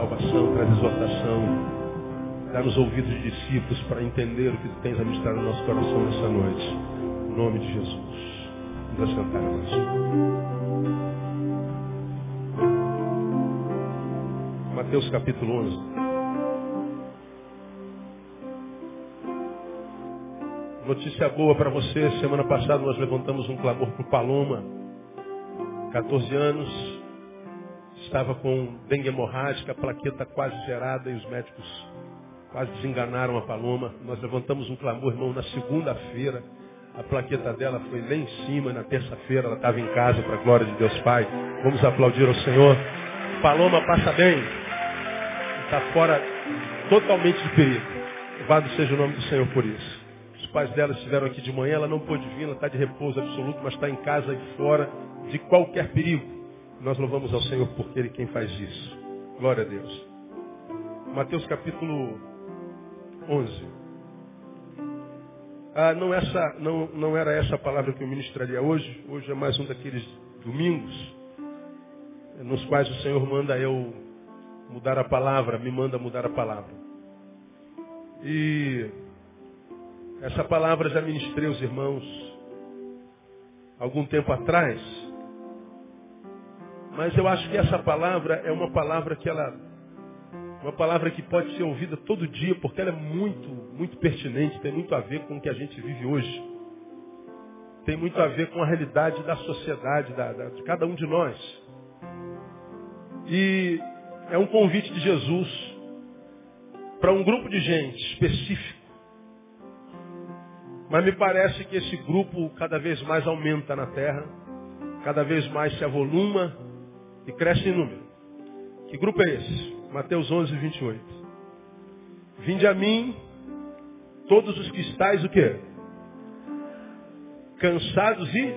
salvação, traz exortação. Dá-nos ouvidos de discípulos para entender o que tu tens a ministrar no nosso coração nessa noite. Em nome de Jesus. Cantar, irmãos. Mateus capítulo 11. Notícia boa para você. Semana passada nós levantamos um clamor por Paloma. 14 anos. Estava com dengue hemorrágica, plaqueta quase gerada e os médicos quase desenganaram a Paloma. Nós levantamos um clamor, irmão, na segunda-feira. A plaqueta dela foi lá em cima, na terça-feira ela estava em casa, para a glória de Deus Pai. Vamos aplaudir ao Senhor. Paloma passa bem. Está fora totalmente de perigo. Louvado seja o nome do Senhor por isso pais dela estiveram aqui de manhã, ela não pôde vir, ela está de repouso absoluto, mas está em casa e fora de qualquer perigo. Nós louvamos ao Senhor porque Ele quem faz isso. Glória a Deus. Mateus capítulo 11. Ah, não, essa, não, não era essa a palavra que eu ministraria hoje. Hoje é mais um daqueles domingos nos quais o Senhor manda eu mudar a palavra, me manda mudar a palavra. E essa palavra já ministrei aos irmãos algum tempo atrás. Mas eu acho que essa palavra é uma palavra que ela uma palavra que pode ser ouvida todo dia, porque ela é muito, muito pertinente, tem muito a ver com o que a gente vive hoje. Tem muito a ver com a realidade da sociedade, da, da, de cada um de nós. E é um convite de Jesus para um grupo de gente específico mas me parece que esse grupo cada vez mais aumenta na terra, cada vez mais se avoluma e cresce em número. Que grupo é esse? Mateus 11, 28. Vinde a mim, todos os que estáis o quê? Cansados e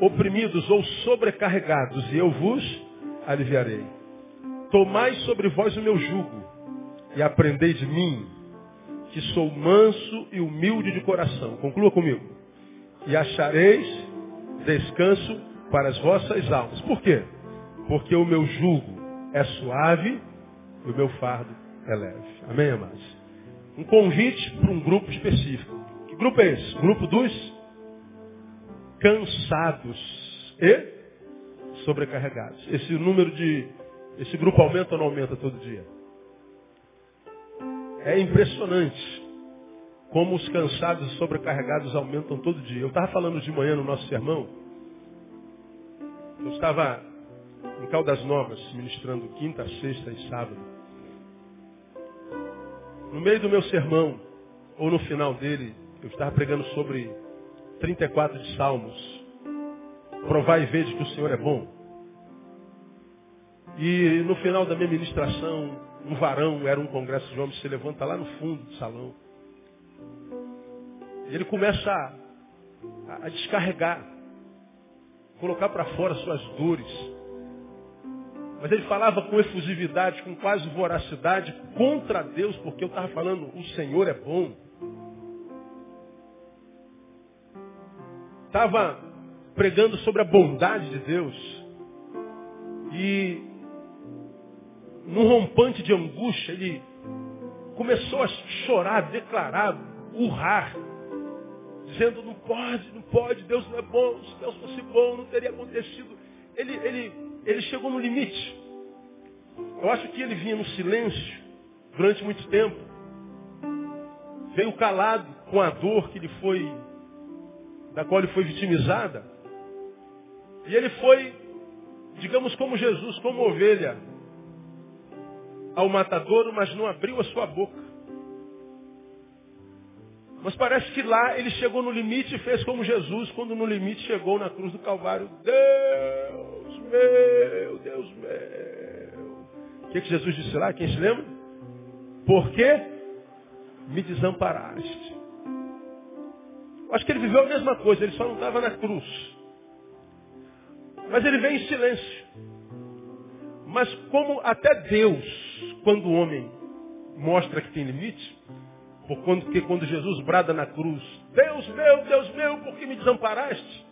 oprimidos ou sobrecarregados, e eu vos aliviarei. Tomai sobre vós o meu jugo e aprendei de mim, que sou manso e humilde de coração. Conclua comigo. E achareis descanso para as vossas almas. Por quê? Porque o meu jugo é suave e o meu fardo é leve. Amém, amados? Um convite para um grupo específico. Que grupo é esse? Grupo dos cansados e sobrecarregados. Esse número de. Esse grupo aumenta ou não aumenta todo dia? É impressionante como os cansados e sobrecarregados aumentam todo dia. Eu estava falando de manhã no nosso sermão. Eu estava em Caldas Novas, ministrando quinta, sexta e sábado. No meio do meu sermão, ou no final dele, eu estava pregando sobre 34 de Salmos. Provar e ver que o Senhor é bom. E no final da minha ministração, um varão, era um congresso de homens, se levanta lá no fundo do salão. E ele começa a, a descarregar, colocar para fora suas dores. Mas ele falava com efusividade, com quase voracidade, contra Deus, porque eu estava falando, o Senhor é bom. Estava pregando sobre a bondade de Deus. E num rompante de angústia, ele começou a chorar, declarar, urrar, dizendo, não pode, não pode, Deus não é bom, se Deus fosse bom, não teria acontecido. Ele, ele, ele chegou no limite. Eu acho que ele vinha no silêncio durante muito tempo. Veio calado com a dor que ele foi, da qual ele foi vitimizada. E ele foi, digamos como Jesus, como ovelha, ao matadouro, mas não abriu a sua boca. Mas parece que lá ele chegou no limite e fez como Jesus, quando no limite chegou na cruz do Calvário. Deus meu, Deus meu. O que, que Jesus disse lá? Quem se lembra? Por que me desamparaste? Acho que ele viveu a mesma coisa, ele só não estava na cruz. Mas ele veio em silêncio. Mas como até Deus quando o homem mostra que tem limite, porque quando Jesus brada na cruz, Deus meu, Deus meu, por que me desamparaste?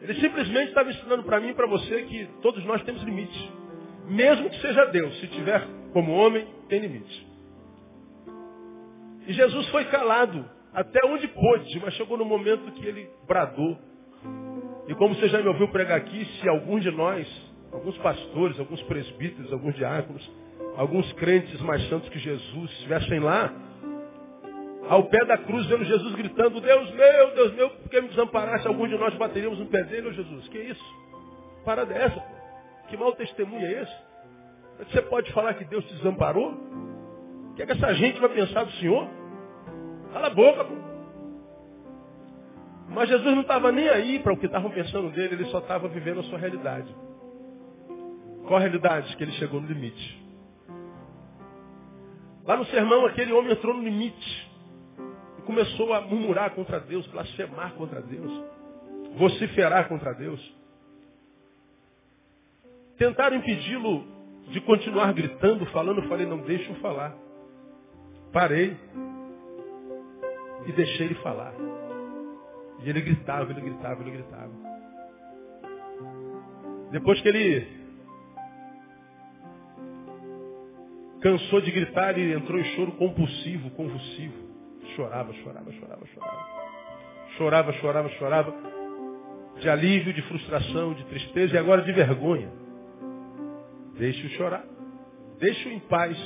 Ele simplesmente estava ensinando para mim e para você que todos nós temos limites. Mesmo que seja Deus, se tiver como homem, tem limites. E Jesus foi calado até onde pôde, mas chegou no momento que ele bradou. E como você já me ouviu pregar aqui, se algum de nós, alguns pastores, alguns presbíteros, alguns diáconos, alguns crentes mais santos que Jesus estivessem lá, ao pé da cruz, vendo Jesus gritando, Deus meu, Deus meu, por que me desamparaste? Algum de nós bateríamos no pé dele, Jesus, que isso? Parada é essa? Que mau testemunho é esse? Você pode falar que Deus te desamparou? O que é que essa gente vai pensar do Senhor? Cala a boca, pô. Mas Jesus não estava nem aí para o que estavam pensando dele, ele só estava vivendo a sua realidade. Qual a realidade? Que ele chegou no limite. Lá no sermão, aquele homem entrou no limite. E começou a murmurar contra Deus, blasfemar contra Deus, vociferar contra Deus. Tentaram impedi-lo de continuar gritando, falando. Falei, não, deixa eu falar. Parei e deixei ele falar. E ele gritava, ele gritava, ele gritava. Depois que ele cansou de gritar, ele entrou em choro compulsivo, convulsivo. Chorava, chorava, chorava, chorava. Chorava, chorava, chorava. De alívio, de frustração, de tristeza e agora de vergonha. Deixe-o chorar. Deixe-o em paz.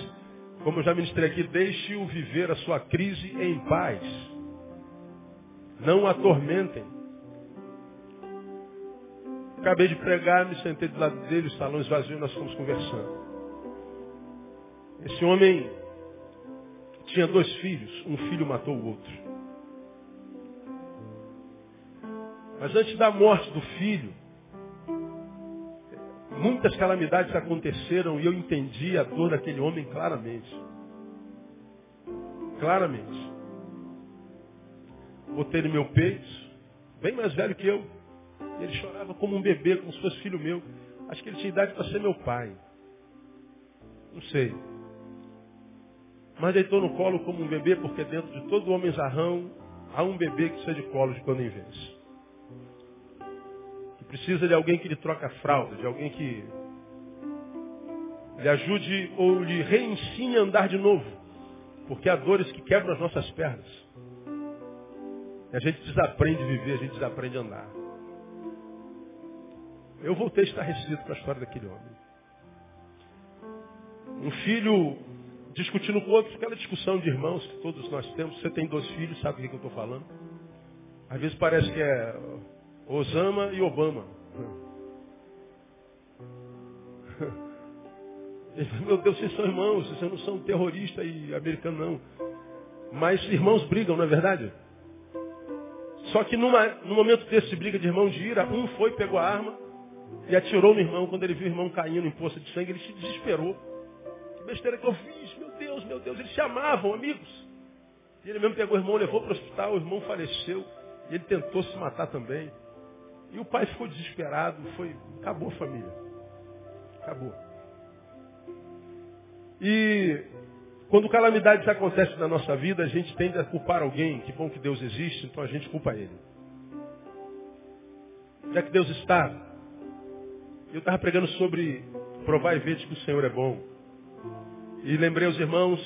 Como eu já ministrei aqui, deixe-o viver a sua crise em paz. Não o atormentem. Acabei de pregar, me sentei do lado dele, o salão esvaziou, nós fomos conversando. Esse homem tinha dois filhos, um filho matou o outro. Mas antes da morte do filho, muitas calamidades aconteceram e eu entendi a dor daquele homem claramente. Claramente. Botei no meu peito, bem mais velho que eu. E ele chorava como um bebê, como se fosse filho meu. Acho que ele tinha idade para ser meu pai. Não sei. Mas deitou no colo como um bebê, porque dentro de todo homem zarrão há um bebê que precisa de colo de quando em vez. Que precisa de alguém que lhe troca a fralda, de alguém que lhe ajude ou lhe reensine a andar de novo. Porque há dores que quebram as nossas pernas. E a gente desaprende a viver, a gente desaprende a andar. Eu voltei estarrecido para a história daquele homem. Um filho discutindo com outro, aquela discussão de irmãos que todos nós temos. Você tem dois filhos, sabe o que eu estou falando? Às vezes parece que é Osama e Obama. Meu Deus, vocês são irmãos, vocês não são terrorista e americano, não. Mas irmãos brigam, não é verdade? Só que numa, no momento desse briga de irmão de ira, um foi, pegou a arma e atirou no irmão. Quando ele viu o irmão caindo em poça de sangue, ele se desesperou. Besteira que eu fiz, meu Deus, meu Deus. Eles se amavam, amigos. E ele mesmo pegou o irmão, levou para o hospital, o irmão faleceu. E ele tentou se matar também. E o pai ficou desesperado, foi, acabou a família. Acabou. E quando calamidades acontecem na nossa vida, a gente tende a culpar alguém. Que bom que Deus existe, então a gente culpa Ele. Onde é que Deus está? Eu estava pregando sobre provar e ver que o Senhor é bom. E lembrei aos irmãos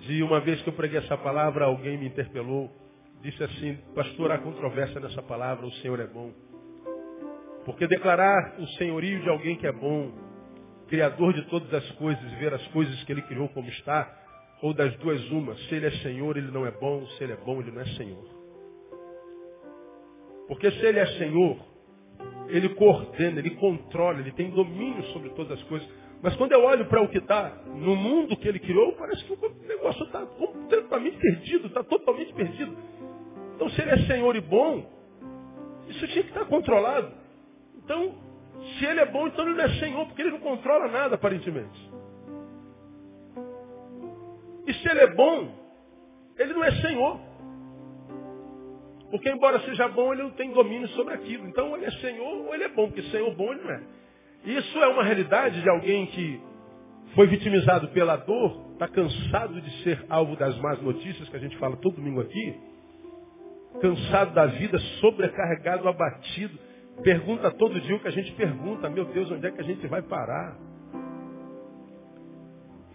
de uma vez que eu preguei essa palavra, alguém me interpelou, disse assim, pastor, há controvérsia nessa palavra, o Senhor é bom. Porque declarar o senhorio de alguém que é bom Criador de todas as coisas, ver as coisas que ele criou como está, ou das duas uma, se ele é Senhor, ele não é bom, se ele é bom, ele não é Senhor. Porque se ele é Senhor, ele coordena, ele controla, ele tem domínio sobre todas as coisas. Mas quando eu olho para o que está no mundo que ele criou, parece que o negócio está completamente perdido, está totalmente perdido. Então se ele é Senhor e bom, isso tinha que estar controlado. Então, se ele é bom, então ele não é Senhor, porque ele não controla nada, aparentemente. E se ele é bom, ele não é Senhor. Porque embora seja bom, ele não tem domínio sobre aquilo. Então, ele é Senhor ou ele é bom, porque Senhor bom ele não é. Isso é uma realidade de alguém que foi vitimizado pela dor, está cansado de ser alvo das más notícias que a gente fala todo domingo aqui, cansado da vida, sobrecarregado, abatido, pergunta todo dia o que a gente pergunta. Meu Deus, onde é que a gente vai parar?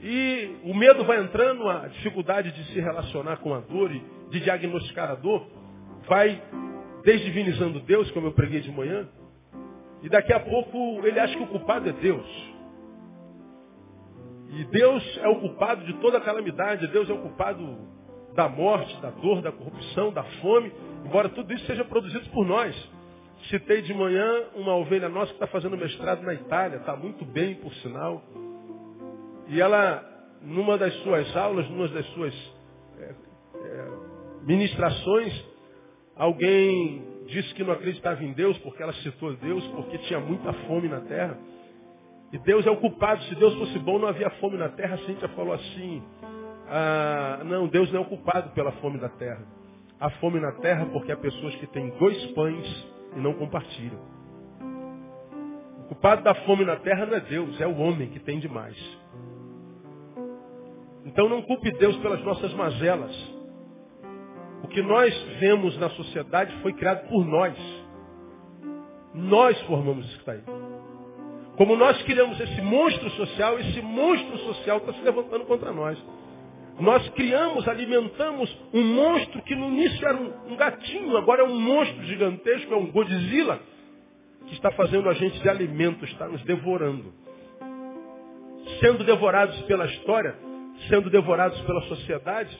E o medo vai entrando, a dificuldade de se relacionar com a dor e de diagnosticar a dor, vai desdivinizando Deus, como eu preguei de manhã, e daqui a pouco ele acha que o culpado é Deus. E Deus é o culpado de toda a calamidade, Deus é o culpado da morte, da dor, da corrupção, da fome, embora tudo isso seja produzido por nós. Citei de manhã uma ovelha nossa que está fazendo mestrado na Itália, está muito bem, por sinal. E ela, numa das suas aulas, numa das suas é, é, ministrações, alguém disse que não acreditava em Deus, porque ela citou Deus, porque tinha muita fome na terra. E Deus é o culpado. Se Deus fosse bom, não havia fome na terra. A Cíntia falou assim, ah, não, Deus não é o culpado pela fome da terra. Há fome na terra porque há pessoas que têm dois pães e não compartilham. O culpado da fome na terra não é Deus, é o homem que tem demais. Então não culpe Deus pelas nossas mazelas. O que nós vemos na sociedade foi criado por nós. Nós formamos isso que está aí. Como nós criamos esse monstro social, esse monstro social está se levantando contra nós. Nós criamos, alimentamos um monstro que no início era um, gatinho, agora é um monstro gigantesco, é um Godzilla, que está fazendo a gente de alimento, está nos devorando. Sendo devorados pela história, sendo devorados pela sociedade.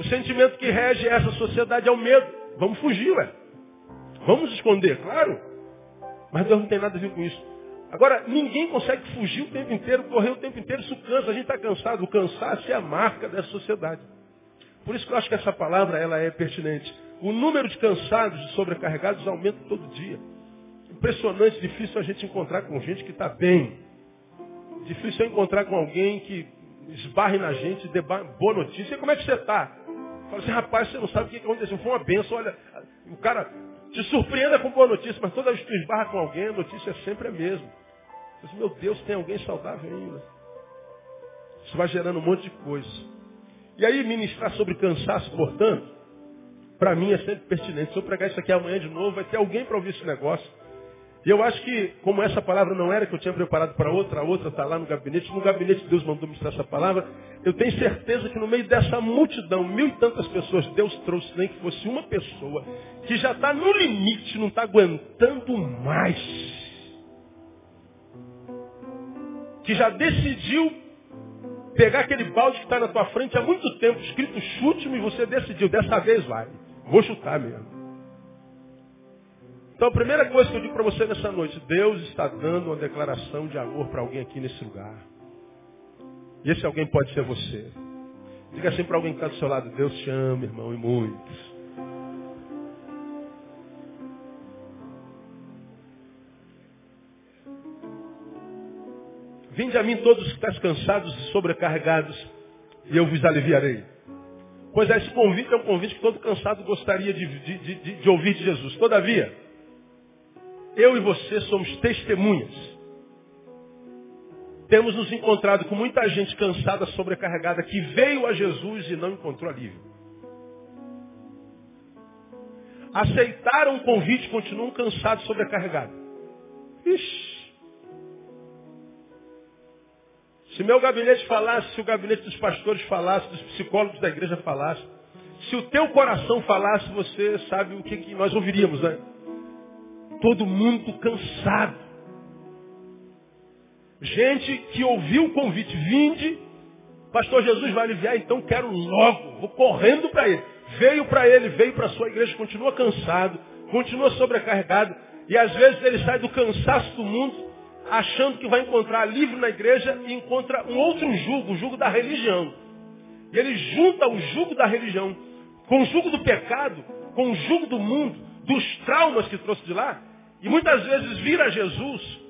O sentimento que rege essa sociedade é o medo. Vamos fugir, ué. Vamos esconder, claro. Mas Deus não tem nada a ver com isso. Agora, ninguém consegue fugir o tempo inteiro, correr o tempo inteiro, isso cansa, a gente está cansado. O cansaço é a marca dessa sociedade. Por isso que eu acho que essa palavra ela é pertinente. O número de cansados, de sobrecarregados, aumenta todo dia. Impressionante, difícil a gente encontrar com gente que está bem. Difícil é encontrar com alguém que esbarre na gente, dê boa notícia. E como é que você está? Fala assim, rapaz, você não sabe o que aconteceu. Foi uma benção, olha, o cara te surpreenda com boa notícia, mas toda vez que tu esbarra com alguém, a notícia é sempre a mesma. Diz, meu Deus, tem alguém saudável ainda. Isso vai gerando um monte de coisa. E aí, ministrar sobre cansaço, portanto, para mim é sempre pertinente. Se eu pregar isso aqui amanhã de novo, vai ter alguém para ouvir esse negócio. E eu acho que, como essa palavra não era que eu tinha preparado para outra, a outra está lá no gabinete, no gabinete Deus mandou ministrar essa palavra, eu tenho certeza que no meio dessa multidão, mil e tantas pessoas, Deus trouxe nem que fosse uma pessoa que já está no limite, não está aguentando mais. Que já decidiu pegar aquele balde que está na tua frente há muito tempo, escrito chute-me, e você decidiu, dessa vez vai. Vou chutar mesmo. Então a primeira coisa que eu digo para você nessa noite, Deus está dando uma declaração de amor para alguém aqui nesse lugar. E esse alguém pode ser você. Diga assim para alguém que está do seu lado, Deus te ama, irmão, e muitos. Vinde a mim todos que estáis cansados e sobrecarregados, e eu vos aliviarei. Pois esse convite é um convite que todo cansado gostaria de, de, de, de ouvir de Jesus. Todavia, eu e você somos testemunhas. Temos nos encontrado com muita gente cansada, sobrecarregada, que veio a Jesus e não encontrou alívio. Aceitaram o convite e continuam cansados, sobrecarregados. Ixi. Se meu gabinete falasse, se o gabinete dos pastores falasse, dos psicólogos da igreja falasse, se o teu coração falasse, você sabe o que, que nós ouviríamos, né? Todo mundo cansado. Gente que ouviu o convite, vinde, pastor Jesus vai aliviar, então quero logo, vou correndo para ele. Veio para ele, veio para a sua igreja, continua cansado, continua sobrecarregado, e às vezes ele sai do cansaço do mundo, achando que vai encontrar alívio na igreja e encontra um outro jugo, o jugo da religião. E ele junta o jugo da religião com o jugo do pecado, com o jugo do mundo, dos traumas que trouxe de lá, e muitas vezes vira Jesus,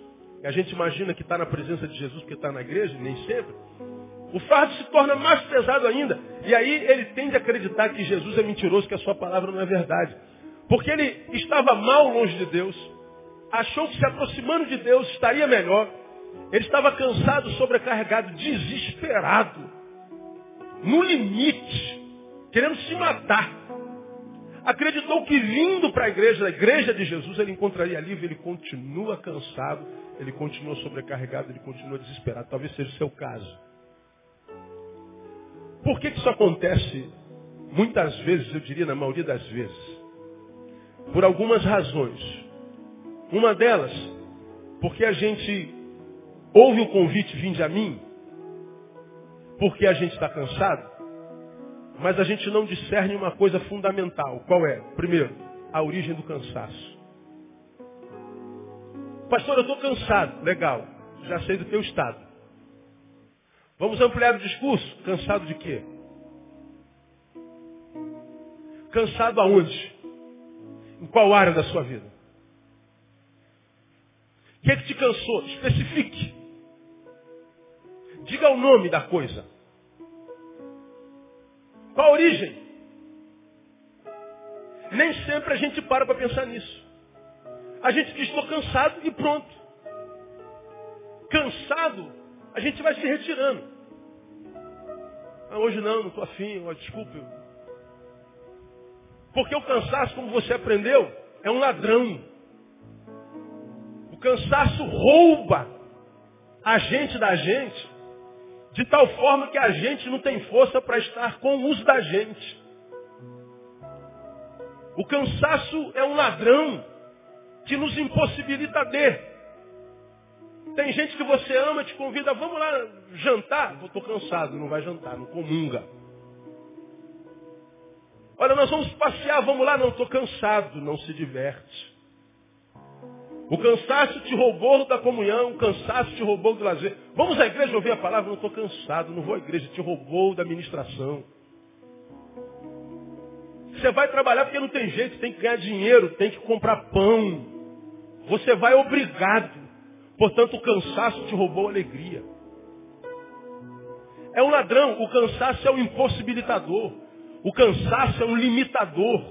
e a gente imagina que está na presença de Jesus porque está na igreja, nem sempre. O fardo se torna mais pesado ainda. E aí ele tende a acreditar que Jesus é mentiroso, que a sua palavra não é verdade. Porque ele estava mal longe de Deus, achou que se aproximando de Deus estaria melhor. Ele estava cansado, sobrecarregado, desesperado, no limite, querendo se matar. Acreditou que vindo para a igreja, a igreja de Jesus, ele encontraria alívio, ele continua cansado, ele continua sobrecarregado, ele continua desesperado. Talvez seja o seu caso. Por que, que isso acontece muitas vezes, eu diria na maioria das vezes? Por algumas razões. Uma delas, porque a gente ouve o convite, vinde a mim, porque a gente está cansado, mas a gente não discerne uma coisa fundamental. Qual é? Primeiro, a origem do cansaço. Pastor, eu estou cansado. Legal. Já sei do teu estado. Vamos ampliar o discurso? Cansado de quê? Cansado aonde? Em qual área da sua vida? O que, é que te cansou? Especifique. Diga o nome da coisa. Qual a origem? Nem sempre a gente para para pensar nisso. A gente diz, estou cansado e pronto. Cansado, a gente vai se retirando. Ah, hoje não, não estou afim, oh, desculpe. Porque o cansaço, como você aprendeu, é um ladrão. O cansaço rouba a gente da gente de tal forma que a gente não tem força para estar com os da gente. O cansaço é um ladrão que nos impossibilita de. Tem gente que você ama, te convida, vamos lá jantar. Eu estou cansado, não vai jantar, não comunga. Olha, nós vamos passear, vamos lá, não estou cansado, não se diverte. O cansaço te roubou da comunhão, o cansaço te roubou do lazer. Vamos à igreja ouvir a palavra, não estou cansado, não vou à igreja, te roubou da ministração. Você vai trabalhar porque não tem jeito, tem que ganhar dinheiro, tem que comprar pão. Você vai obrigado. Portanto, o cansaço te roubou a alegria. É um ladrão, o cansaço é um impossibilitador. O cansaço é um limitador.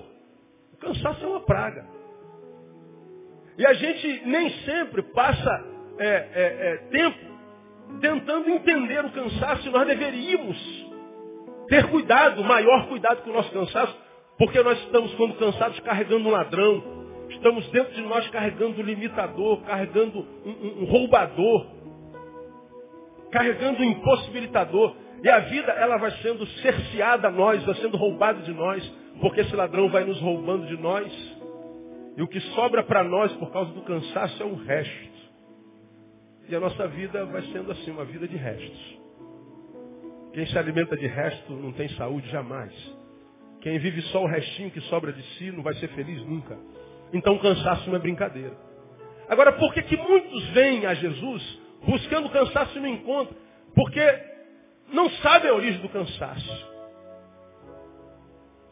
O cansaço é uma praga. E a gente nem sempre passa é, é, é, tempo tentando entender o cansaço e nós deveríamos ter cuidado, maior cuidado com o nosso cansaço, porque nós estamos, quando cansados, carregando um ladrão, estamos dentro de nós carregando um limitador, carregando um, um, um roubador, carregando um impossibilitador. E a vida, ela vai sendo cerceada a nós, vai sendo roubada de nós, porque esse ladrão vai nos roubando de nós. E o que sobra para nós por causa do cansaço é um resto. E a nossa vida vai sendo assim, uma vida de restos. Quem se alimenta de resto não tem saúde jamais. Quem vive só o restinho que sobra de si não vai ser feliz nunca. Então o cansaço não é brincadeira. Agora, por que, que muitos vêm a Jesus buscando cansaço e não encontram? Porque não sabem a origem do cansaço.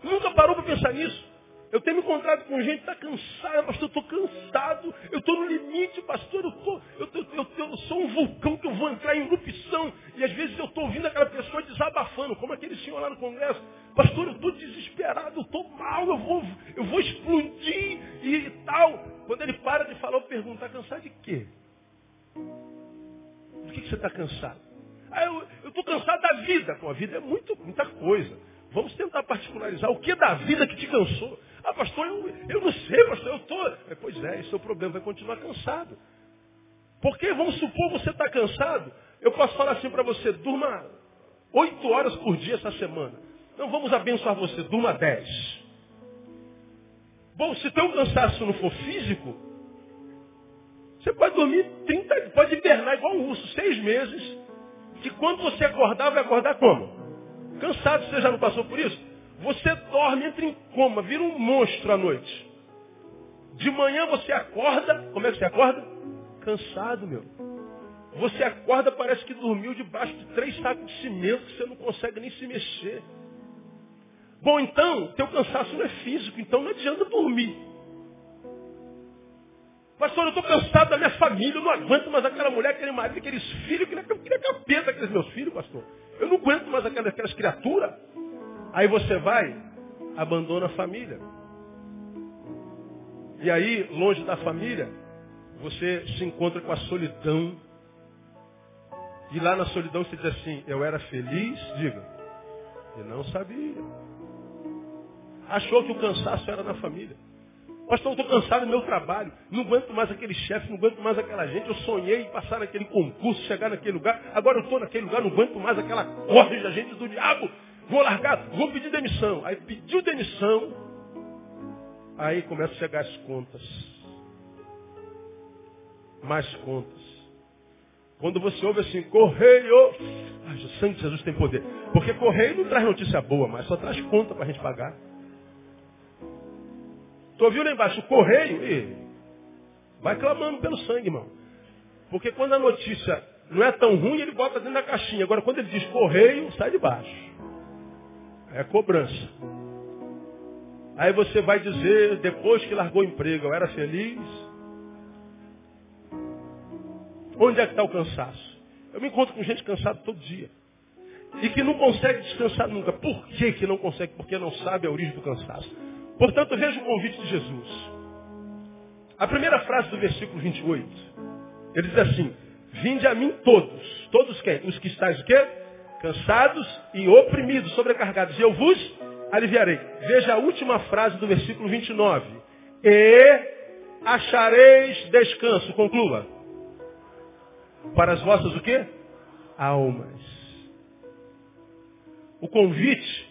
Nunca parou para pensar nisso. Eu tenho me encontrado com gente que está cansada, pastor, eu estou cansado, eu estou no limite, pastor, eu, tô, eu, eu, eu, sou um vulcão que eu vou entrar em erupção. E às vezes eu estou ouvindo aquela pessoa desabafando, como aquele senhor lá no Congresso. Pastor, eu estou desesperado, eu estou mal, eu vou, eu vou explodir e tal. Quando ele para de falar, eu pergunto, está cansado de quê? Do que, que você está cansado? Ah, eu estou cansado da vida. Com a vida é muito, muita coisa. Vamos tentar particularizar. O que da vida que te cansou? Ah, pastor, eu, eu não sei, pastor, eu estou. Pois é, esse é o problema, vai continuar cansado. Porque, vamos supor, você está cansado, eu posso falar assim para você, durma oito horas por dia essa semana. Não vamos abençoar você, durma dez. Bom, se teu cansaço não for físico, você pode dormir 30, pode hibernar igual um urso, seis meses, que quando você acordar, vai acordar como? Cansado, você já não passou por isso? Você dorme, entra em coma, vira um monstro à noite. De manhã você acorda, como é que você acorda? Cansado, meu. Você acorda, parece que dormiu debaixo de três sacos de cimento, que você não consegue nem se mexer. Bom, então, teu cansaço não é físico, então não adianta dormir. Pastor, eu estou cansado da minha família, eu não aguento mais aquela mulher, aquele marido, aqueles filhos, eu queria capeta aqueles meus filhos, pastor. Eu não aguento mais aquelas, aquelas criaturas. Aí você vai, abandona a família. E aí, longe da família, você se encontra com a solidão. E lá na solidão você diz assim, eu era feliz, diga. E não sabia. achou que o cansaço era na família. Pastor, eu estou cansado do meu trabalho. Não aguento mais aquele chefe, não aguento mais aquela gente. Eu sonhei em passar naquele concurso, chegar naquele lugar. Agora eu estou naquele lugar, não aguento mais aquela corda de gente do diabo. Vou largar, vou pedir demissão. Aí pediu demissão. Aí começa a chegar as contas. Mais contas. Quando você ouve assim, correio. Ai, o sangue de Jesus tem poder. Porque correio não traz notícia boa, mas só traz conta para a gente pagar. Tu ouviu lá embaixo, o correio? E vai clamando pelo sangue, irmão. Porque quando a notícia não é tão ruim, ele bota dentro da caixinha. Agora, quando ele diz correio, sai de baixo. É cobrança. Aí você vai dizer, depois que largou o emprego, eu era feliz. Onde é que está o cansaço? Eu me encontro com gente cansada todo dia. E que não consegue descansar nunca. Por que, que não consegue? Porque não sabe a origem do cansaço. Portanto, veja o convite de Jesus. A primeira frase do versículo 28. Ele diz assim, Vinde a mim todos. Todos quem? Os que estáis o quê? Cansados e oprimidos, sobrecargados. E eu vos aliviarei. Veja a última frase do versículo 29. E achareis descanso. Conclua. Para as vossas o quê? Almas. O convite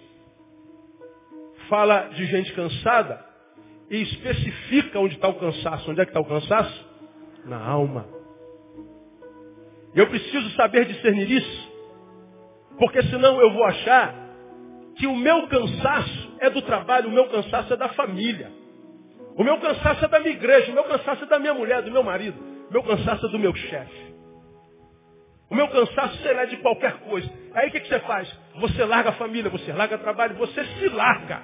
fala de gente cansada e especifica onde está o cansaço. Onde é que está o cansaço? Na alma. Eu preciso saber discernir isso, porque senão eu vou achar que o meu cansaço é do trabalho, o meu cansaço é da família. O meu cansaço é da minha igreja, o meu cansaço é da minha mulher, do meu marido, o meu cansaço é do meu chefe. O meu cansaço, sei lá, de qualquer coisa. Aí o que, que você faz? Você larga a família, você larga o trabalho, você se larga.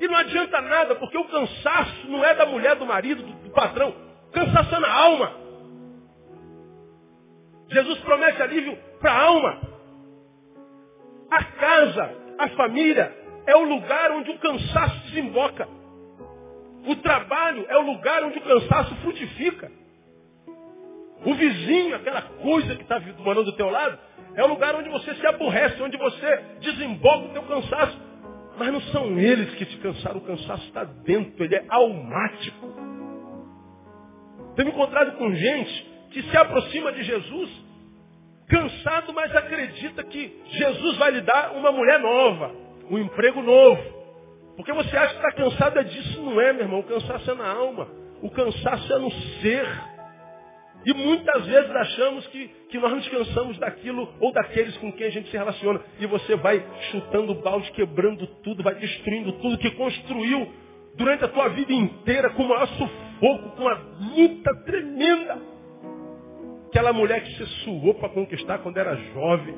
E não adianta nada, porque o cansaço não é da mulher, do marido, do, do patrão. Cansaço é na alma. Jesus promete alívio para a alma. A casa, a família, é o lugar onde o cansaço desemboca. O trabalho é o lugar onde o cansaço frutifica. O vizinho, aquela coisa que está morando do teu lado, é o lugar onde você se aborrece, onde você desemboca o teu cansaço. Mas não são eles que te cansaram, o cansaço está dentro, ele é almático. Tenho encontrado com gente que se aproxima de Jesus, cansado, mas acredita que Jesus vai lhe dar uma mulher nova, um emprego novo. Porque você acha que está cansado é disso, não é, meu irmão. O cansaço é na alma. O cansaço é no ser. E muitas vezes achamos que, que nós nos cansamos daquilo ou daqueles com quem a gente se relaciona. E você vai chutando balde, quebrando tudo, vai destruindo tudo que construiu durante a tua vida inteira com o maior sufoco, com uma luta tremenda. Aquela mulher que se suou para conquistar quando era jovem.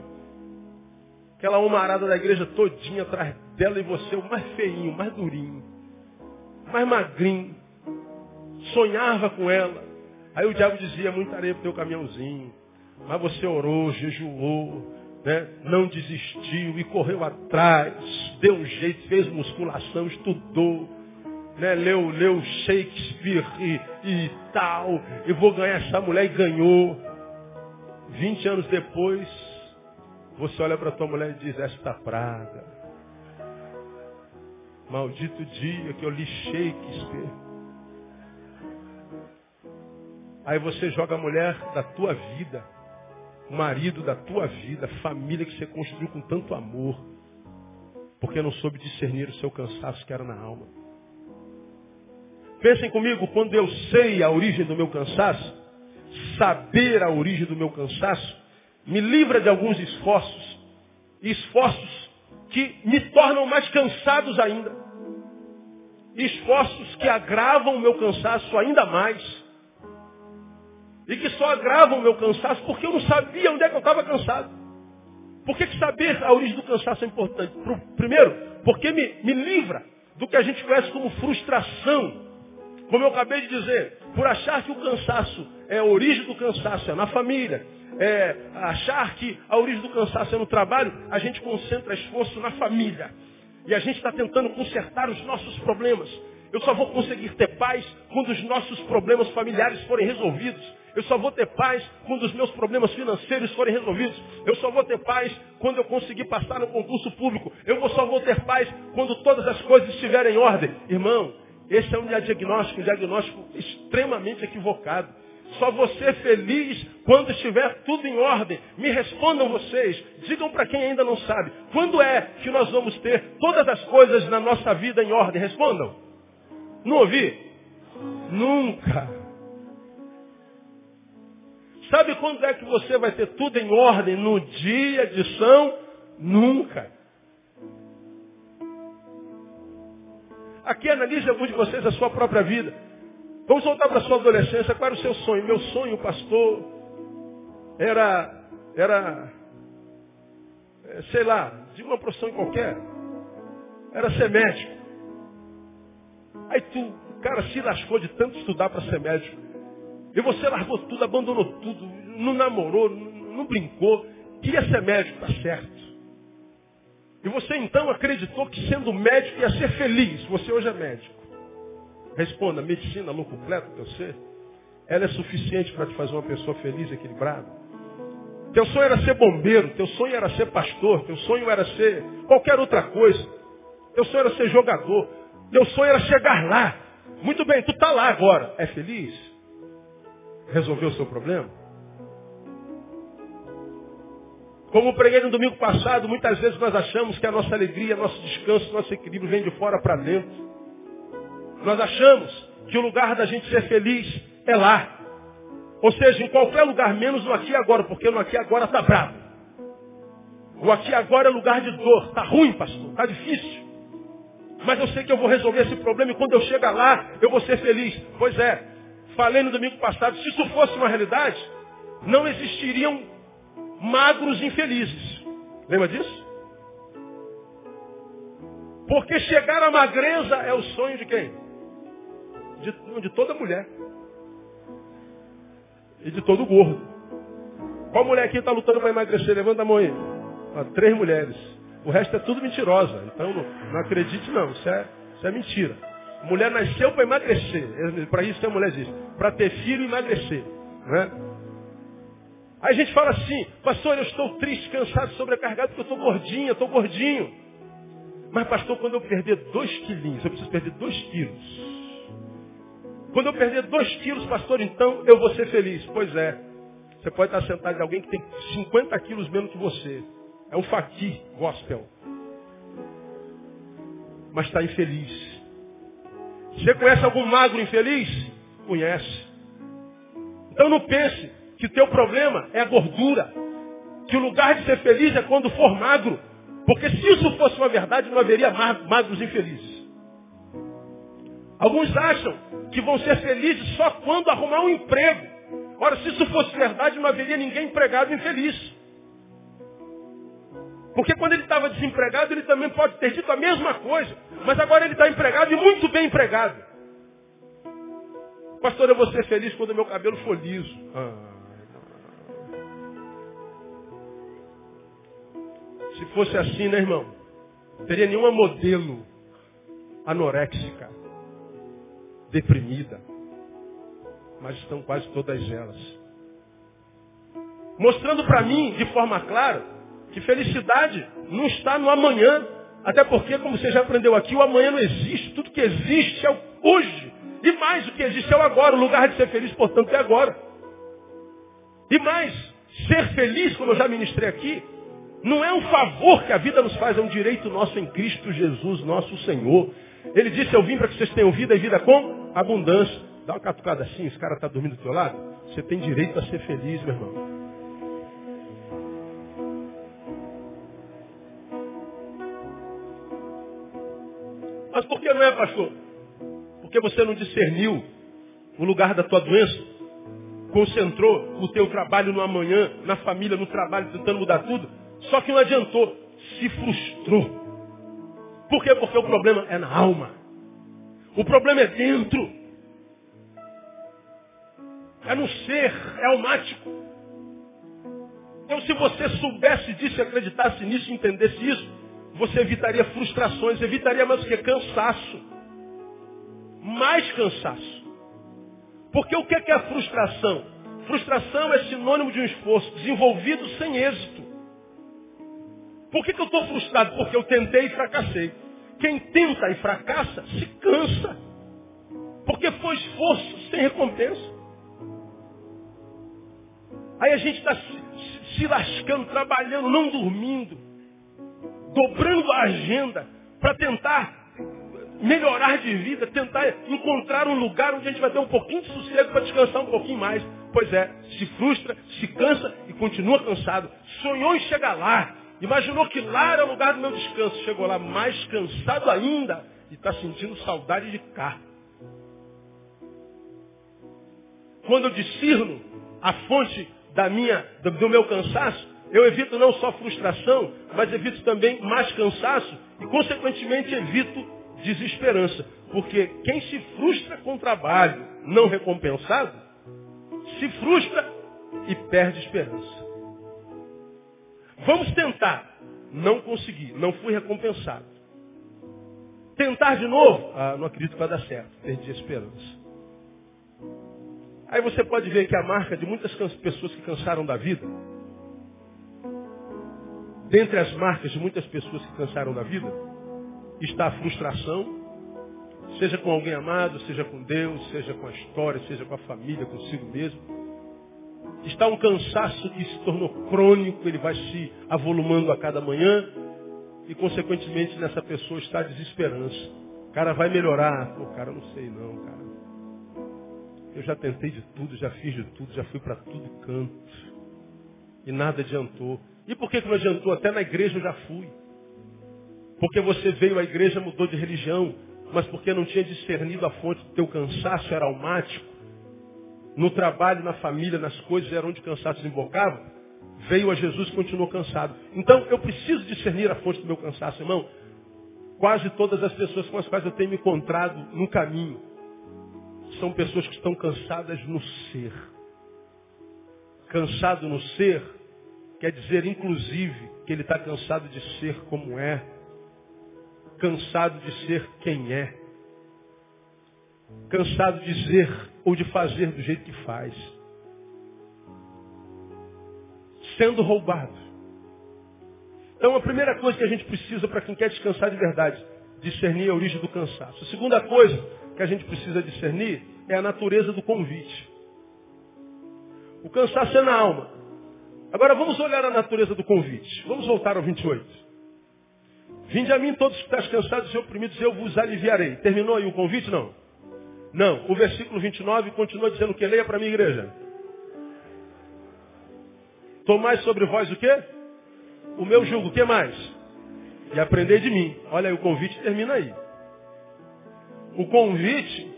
Aquela homarada da igreja todinha atrás dela e você o mais feinho, mais durinho, mais magrinho. Sonhava com ela Aí o diabo dizia, muita areia para o teu caminhãozinho. Mas você orou, jejuou, né? não desistiu e correu atrás, deu um jeito, fez musculação, estudou, né? leu, leu Shakespeare e, e tal, e vou ganhar essa mulher e ganhou. 20 anos depois, você olha para tua mulher e diz, esta praga. Maldito dia que eu li Shakespeare. Aí você joga a mulher da tua vida, o marido da tua vida, a família que você construiu com tanto amor, porque não soube discernir o seu cansaço que era na alma. Pensem comigo, quando eu sei a origem do meu cansaço, saber a origem do meu cansaço, me livra de alguns esforços, esforços que me tornam mais cansados ainda, esforços que agravam o meu cansaço ainda mais e que só agravam o meu cansaço porque eu não sabia onde é que eu estava cansado. Por que, que saber a origem do cansaço é importante? Primeiro, porque me, me livra do que a gente conhece como frustração. Como eu acabei de dizer, por achar que o cansaço é a origem do cansaço, é na família, é achar que a origem do cansaço é no trabalho, a gente concentra esforço na família. E a gente está tentando consertar os nossos problemas. Eu só vou conseguir ter paz quando os nossos problemas familiares forem resolvidos. Eu só vou ter paz quando os meus problemas financeiros forem resolvidos. Eu só vou ter paz quando eu conseguir passar no concurso público. Eu só vou ter paz quando todas as coisas estiverem em ordem. Irmão, esse é um diagnóstico, um diagnóstico extremamente equivocado. Só ser feliz quando estiver tudo em ordem. Me respondam vocês. Digam para quem ainda não sabe. Quando é que nós vamos ter todas as coisas na nossa vida em ordem? Respondam. Não ouvi? Nunca. Sabe quando é que você vai ter tudo em ordem? No dia de São? Nunca. Aqui analise alguns de vocês a sua própria vida. Vamos voltar para a sua adolescência. Qual era o seu sonho? Meu sonho, pastor, era, era, é, sei lá, de uma profissão qualquer. Era ser médico. Aí tu, o cara se lascou de tanto estudar para ser médico. E você largou tudo, abandonou tudo, não namorou, não brincou, queria ser médico, tá certo. E você então acreditou que sendo médico ia ser feliz. Você hoje é médico. Responda, medicina no completo teu ser? Ela é suficiente para te fazer uma pessoa feliz e equilibrada? Teu sonho era ser bombeiro, teu sonho era ser pastor, teu sonho era ser qualquer outra coisa. Teu sonho era ser jogador, teu sonho era chegar lá. Muito bem, tu está lá agora. É feliz? resolveu o seu problema? Como preguei no domingo passado, muitas vezes nós achamos que a nossa alegria, nosso descanso, nosso equilíbrio vem de fora para dentro. Nós achamos que o lugar da gente ser feliz é lá. Ou seja, em qualquer lugar, menos no aqui e agora, porque no aqui e agora está bravo. O aqui e agora é lugar de dor. Está ruim, pastor. Está difícil. Mas eu sei que eu vou resolver esse problema e quando eu chegar lá, eu vou ser feliz. Pois é, Falei no domingo passado, se isso fosse uma realidade, não existiriam magros infelizes. Lembra disso? Porque chegar à magreza é o sonho de quem? De, de toda mulher. E de todo gordo. Qual mulher aqui está lutando para emagrecer? Levanta a mão aí. Ah, três mulheres. O resto é tudo mentirosa. Então não, não acredite não. Isso é, isso é mentira. Mulher nasceu para emagrecer. Para isso que a mulher existe. Para ter filho e emagrecer. Né? Aí a gente fala assim, pastor, eu estou triste, cansado, sobrecargado, porque eu estou gordinho, eu estou gordinho. Mas pastor, quando eu perder dois quilinhos, eu preciso perder dois quilos. Quando eu perder dois quilos, pastor, então eu vou ser feliz. Pois é. Você pode estar sentado de alguém que tem 50 quilos menos que você. É um faqui gospel. Mas está infeliz. Você conhece algum magro infeliz? Conhece. Então não pense que teu problema é a gordura. Que o lugar de ser feliz é quando for magro. Porque se isso fosse uma verdade, não haveria magros infelizes. Alguns acham que vão ser felizes só quando arrumar um emprego. Ora, se isso fosse verdade, não haveria ninguém empregado infeliz. Porque quando ele estava desempregado, ele também pode ter dito a mesma coisa. Mas agora ele está empregado e muito bem empregado. Pastor, eu vou ser feliz quando meu cabelo for liso. Ah. Se fosse assim, né, irmão? Teria nenhuma modelo anoréxica, deprimida. Mas estão quase todas elas. Mostrando para mim, de forma clara, que felicidade não está no amanhã. Até porque, como você já aprendeu aqui, o amanhã não existe. Tudo que existe é o hoje. E mais, o que existe é o agora. O lugar de ser feliz, portanto, é agora. E mais, ser feliz, como eu já ministrei aqui, não é um favor que a vida nos faz, é um direito nosso em Cristo Jesus, nosso Senhor. Ele disse, eu vim para que vocês tenham vida e vida com abundância. Dá uma catucada assim, esse cara está dormindo do teu lado. Você tem direito a ser feliz, meu irmão. Mas por que não é, pastor? Porque você não discerniu o lugar da tua doença. Concentrou o teu trabalho no amanhã, na família, no trabalho, tentando mudar tudo. Só que não adiantou. Se frustrou. Por quê? Porque o problema é na alma. O problema é dentro. É no ser, é almático. Então se você soubesse disso, acreditasse nisso, entendesse isso, você evitaria frustrações, evitaria mais o que? Cansaço. mais cansaço. Porque o que é, que é a frustração? Frustração é sinônimo de um esforço desenvolvido sem êxito. Por que, que eu estou frustrado? Porque eu tentei e fracassei. Quem tenta e fracassa se cansa. Porque foi esforço sem recompensa. Aí a gente está se, se lascando, trabalhando, não dormindo, dobrando a agenda para tentar melhorar de vida, tentar encontrar um lugar onde a gente vai ter um pouquinho de sossego para descansar um pouquinho mais. Pois é, se frustra, se cansa e continua cansado. Sonhou em chegar lá. Imaginou que lá era o lugar do meu descanso. Chegou lá mais cansado ainda e está sentindo saudade de cá. Quando eu discerno a fonte da minha, do, meu cansaço, eu evito não só frustração, mas evito também mais cansaço e, consequentemente, evito desesperança. Porque quem se frustra com trabalho não recompensado, se frustra e perde esperança. Vamos tentar. Não consegui, não fui recompensado. Tentar de novo? Ah, não acredito que vai dar certo. Perdi a esperança. Aí você pode ver que a marca de muitas pessoas que cansaram da vida, dentre as marcas de muitas pessoas que cansaram da vida, está a frustração, seja com alguém amado, seja com Deus, seja com a história, seja com a família, consigo mesmo. Está um cansaço que se tornou crônico, ele vai se avolumando a cada manhã e, consequentemente, nessa pessoa está a desesperança. O cara vai melhorar. Pô, cara, não sei não, cara. Eu já tentei de tudo, já fiz de tudo, já fui para tudo canto. E nada adiantou. E por que, que não adiantou? Até na igreja eu já fui. Porque você veio à igreja, mudou de religião, mas porque não tinha discernido a fonte do teu cansaço, era almático. No trabalho, na família, nas coisas, era onde o cansaço desembocava. Veio a Jesus e continuou cansado. Então, eu preciso discernir a fonte do meu cansaço, irmão. Quase todas as pessoas com as quais eu tenho me encontrado no caminho são pessoas que estão cansadas no ser. Cansado no ser quer dizer, inclusive, que ele está cansado de ser como é, cansado de ser quem é, cansado de dizer ou de fazer do jeito que faz, sendo roubado. Então, a primeira coisa que a gente precisa para quem quer descansar de verdade, discernir a origem do cansaço. A segunda coisa que a gente precisa discernir é a natureza do convite. O cansaço é na alma. Agora vamos olhar a natureza do convite. Vamos voltar ao 28. Vinde a mim todos que estás cansados e oprimidos, eu vos aliviarei. Terminou aí o convite? Não. Não. O versículo 29 continua dizendo que leia para mim, igreja. Tomai sobre vós o quê? O meu jugo. O que mais? E aprender de mim. Olha aí, o convite termina aí. O convite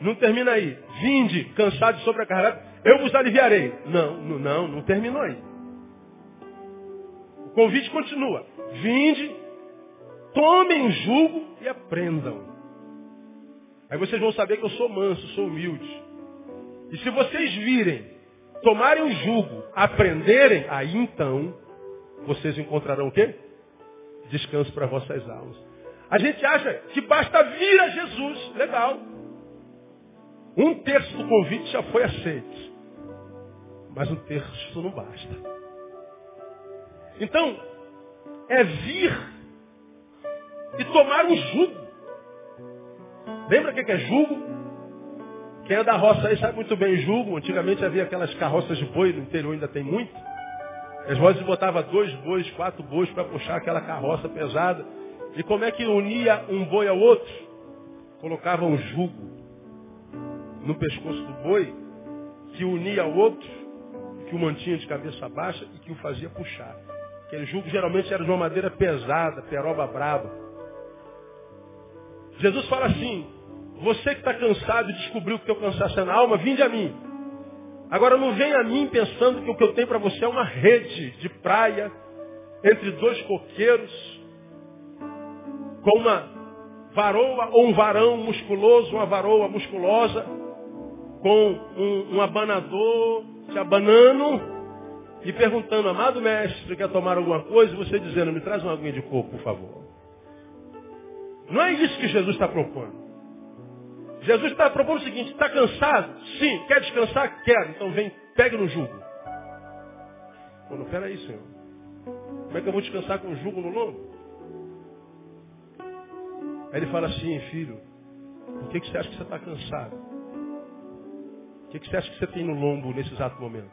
não termina aí. Vinde, cansado e sobrecarregado, eu vos aliviarei. Não, não, não terminou aí. O convite continua. Vinde, tomem jugo e aprendam. Aí vocês vão saber que eu sou manso, sou humilde. E se vocês virem, tomarem o jugo, aprenderem, aí então vocês encontrarão o quê? Descanso para vossas almas. A gente acha que basta vir a Jesus. Legal. Um terço do convite já foi aceito. Mas um terço não basta. Então, é vir e tomar um jugo. Lembra o que é jugo? Quem é da roça aí sabe muito bem jugo. Antigamente havia aquelas carroças de boi, no interior ainda tem muito. As vozes botavam dois bois, quatro bois para puxar aquela carroça pesada. E como é que unia um boi ao outro? Colocava um jugo no pescoço do boi que unia ao outro, que o mantinha de cabeça baixa e que o fazia puxar. Aquele jugo geralmente era de uma madeira pesada, peroba braba. Jesus fala assim, você que está cansado e descobriu que teu cansaço é na alma, vinde a mim. Agora não venha a mim pensando que o que eu tenho para você é uma rede de praia entre dois coqueiros com uma varoa ou um varão musculoso, uma varoa musculosa, com um, um abanador te abanando e perguntando, amado mestre, quer tomar alguma coisa? E você dizendo, me traz uma aguinha de coco, por favor. Não é isso que Jesus está propondo. Jesus está propondo o seguinte, está cansado? Sim. Quer descansar? Quero. Então vem, pegue no jugo. Pô, não, peraí, Senhor. Como é que eu vou descansar com o jugo no lombo? Aí ele fala assim, filho, por que, que você acha que você está cansado? O que, que você acha que você tem no lombo nesse exato momento?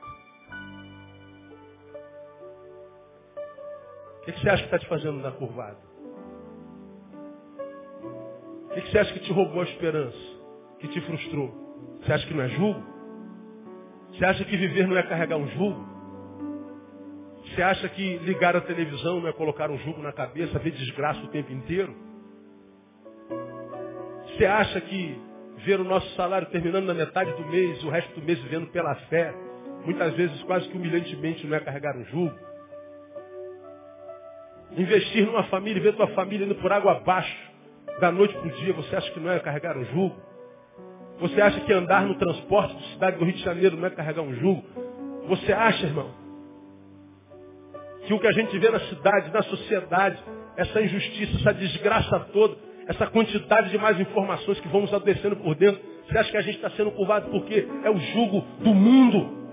O que, que você acha que está te fazendo na curvada? O que, que você acha que te roubou a esperança? Que te frustrou? Você acha que não é julgo? Você acha que viver não é carregar um julgo? Você acha que ligar a televisão não é colocar um jugo na cabeça, ver desgraça o tempo inteiro? Você acha que ver o nosso salário terminando na metade do mês, o resto do mês vivendo pela fé, muitas vezes quase que humilhantemente não é carregar um jugo? Investir numa família e ver tua família indo por água abaixo, da noite para o dia, você acha que não é carregar um jugo? Você acha que andar no transporte de cidade do Rio de Janeiro não é carregar um jugo? Você acha, irmão, que o que a gente vê na cidade, na sociedade, essa injustiça, essa desgraça toda, essa quantidade de mais informações que vamos adoecendo por dentro, você acha que a gente está sendo curvado porque é o jugo do mundo,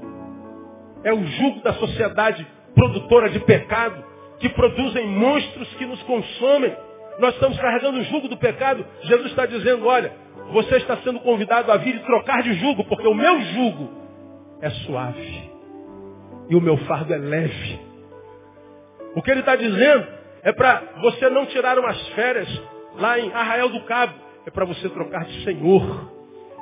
é o jugo da sociedade produtora de pecado, que produzem monstros que nos consomem. Nós estamos carregando o jugo do pecado. Jesus está dizendo, olha, você está sendo convidado a vir e trocar de jugo, porque o meu jugo é suave e o meu fardo é leve. O que ele está dizendo é para você não tirar umas férias lá em Arraial do Cabo. É para você trocar de Senhor.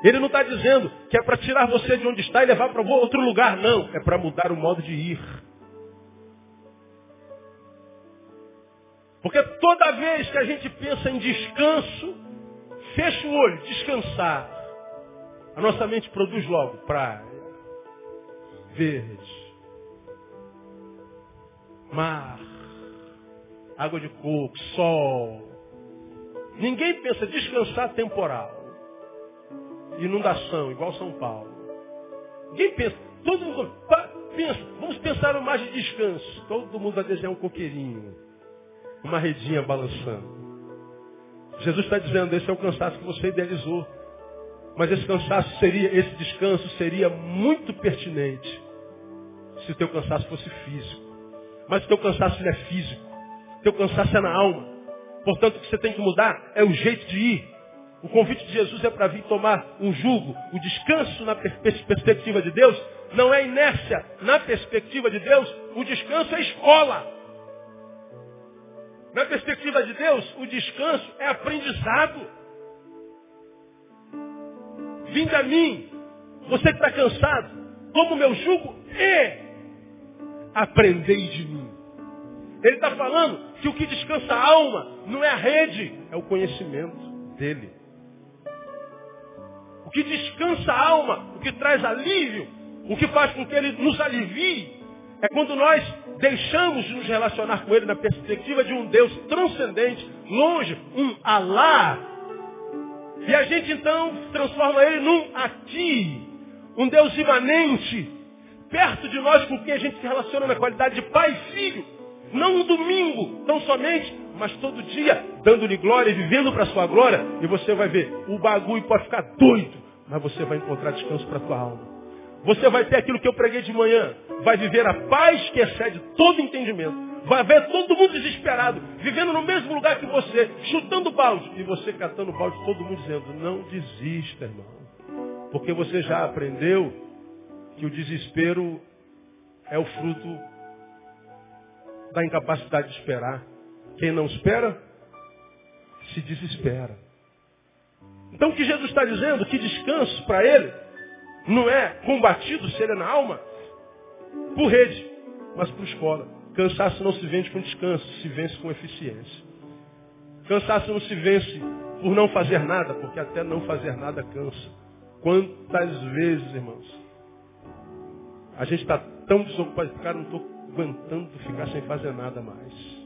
Ele não está dizendo que é para tirar você de onde está e levar para outro lugar. Não. É para mudar o modo de ir. Porque toda vez que a gente pensa em descanso, fecha o olho, descansar. A nossa mente produz logo praia, verde, mar, água de coco, sol. Ninguém pensa descansar temporal. Inundação, igual São Paulo. Ninguém pensa. Todo mundo pensa, vamos pensar no mais de descanso. Todo mundo vai desenhar um coqueirinho. Uma redinha balançando. Jesus está dizendo, esse é o cansaço que você idealizou. Mas esse cansaço seria, esse descanso seria muito pertinente se o teu cansaço fosse físico. Mas o teu cansaço não é físico. O teu cansaço é na alma. Portanto, o que você tem que mudar é o jeito de ir. O convite de Jesus é para vir tomar um jugo. O descanso na perspectiva de Deus não é inércia. Na perspectiva de Deus, o descanso é escola. Na perspectiva de Deus, o descanso é aprendizado. Vinde a mim, você que está cansado, toma o meu jugo e aprendei de mim. Ele está falando que o que descansa a alma não é a rede, é o conhecimento dele. O que descansa a alma, o que traz alívio, o que faz com que ele nos alivie, é quando nós deixamos de nos relacionar com ele na perspectiva de um Deus transcendente, longe, um Alá. E a gente então transforma ele num aqui, um Deus imanente, perto de nós com quem a gente se relaciona na qualidade de pai e filho. Não um domingo, tão somente, mas todo dia, dando-lhe glória e vivendo para a sua glória. E você vai ver, o bagulho pode ficar doido, mas você vai encontrar descanso para a tua alma. Você vai ter aquilo que eu preguei de manhã. Vai viver a paz que excede todo entendimento. Vai ver todo mundo desesperado, vivendo no mesmo lugar que você, chutando balde. E você catando balde, todo mundo dizendo, não desista, irmão. Porque você já aprendeu que o desespero é o fruto da incapacidade de esperar. Quem não espera, se desespera. Então o que Jesus está dizendo, que descanso para ele, não é combatido, se ele é na alma, por rede, mas por escola. Cansaço não se vence com descanso, se vence com eficiência. Cansaço não se vence por não fazer nada, porque até não fazer nada cansa. Quantas vezes, irmãos, a gente está tão desocupado, cara, não estou aguentando ficar sem fazer nada mais.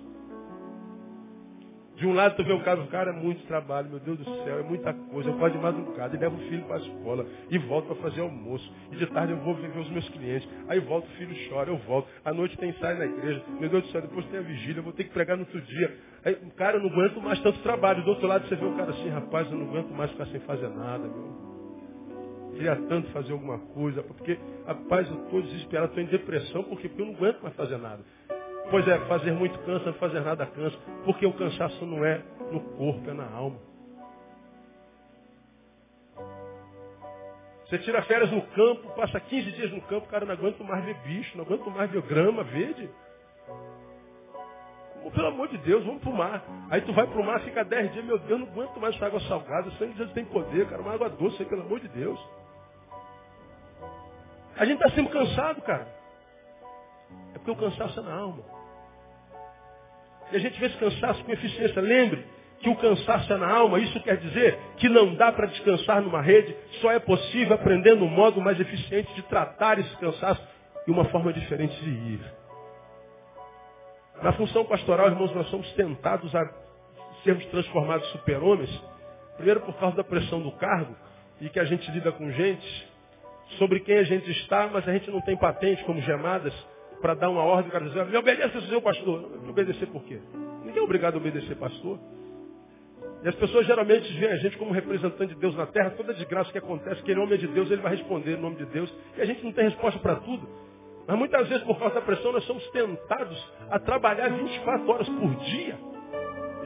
De um lado tu vê o cara, o cara é muito trabalho, meu Deus do céu, é muita coisa. Eu pode de madrugada, e levo o filho para a escola, e volto para fazer almoço. E de tarde eu vou ver os meus clientes. Aí volto, o filho chora, eu volto. À noite tem ensaio na igreja. Meu Deus do céu, depois tem a vigília, eu vou ter que pregar no outro dia. Aí, cara, eu não aguento mais tanto trabalho. Do outro lado você vê o cara assim, rapaz, eu não aguento mais ficar sem fazer nada, meu. Queria tanto fazer alguma coisa, porque, rapaz, eu estou desesperado, estou em depressão, porque eu não aguento mais fazer nada. Pois é, fazer muito cansa, não fazer nada cansa. Porque o cansaço não é no corpo, é na alma. Você tira férias no campo, passa 15 dias no campo, cara, não aguento mais ver bicho, não aguento mais ver grama verde. Pelo amor de Deus, vamos pro mar. Aí tu vai pro mar, fica 10 dias, meu Deus, não aguento mais essa água salgada, o sangue de Jesus tem poder, cara, uma água doce, pelo amor de Deus. A gente está sempre cansado, cara. É porque o cansaço é na alma. E a gente vê esse cansaço com eficiência. Lembre que o cansaço é na alma. Isso quer dizer que não dá para descansar numa rede. Só é possível aprendendo um modo mais eficiente de tratar esse cansaço e uma forma diferente de ir. Na função pastoral, irmãos, nós somos tentados a sermos transformados super-homens. Primeiro por causa da pressão do cargo e que a gente lida com gente sobre quem a gente está, mas a gente não tem patente como gemadas para dar uma ordem, o cara dizer, me obedeça seu pastor. Me obedecer por quê? Ninguém é obrigado a obedecer pastor. E as pessoas geralmente veem a gente como representante de Deus na terra, toda desgraça que acontece, que ele é homem de Deus, ele vai responder em nome de Deus. E a gente não tem resposta para tudo. Mas muitas vezes, por causa da pressão, nós somos tentados a trabalhar 24 horas por dia.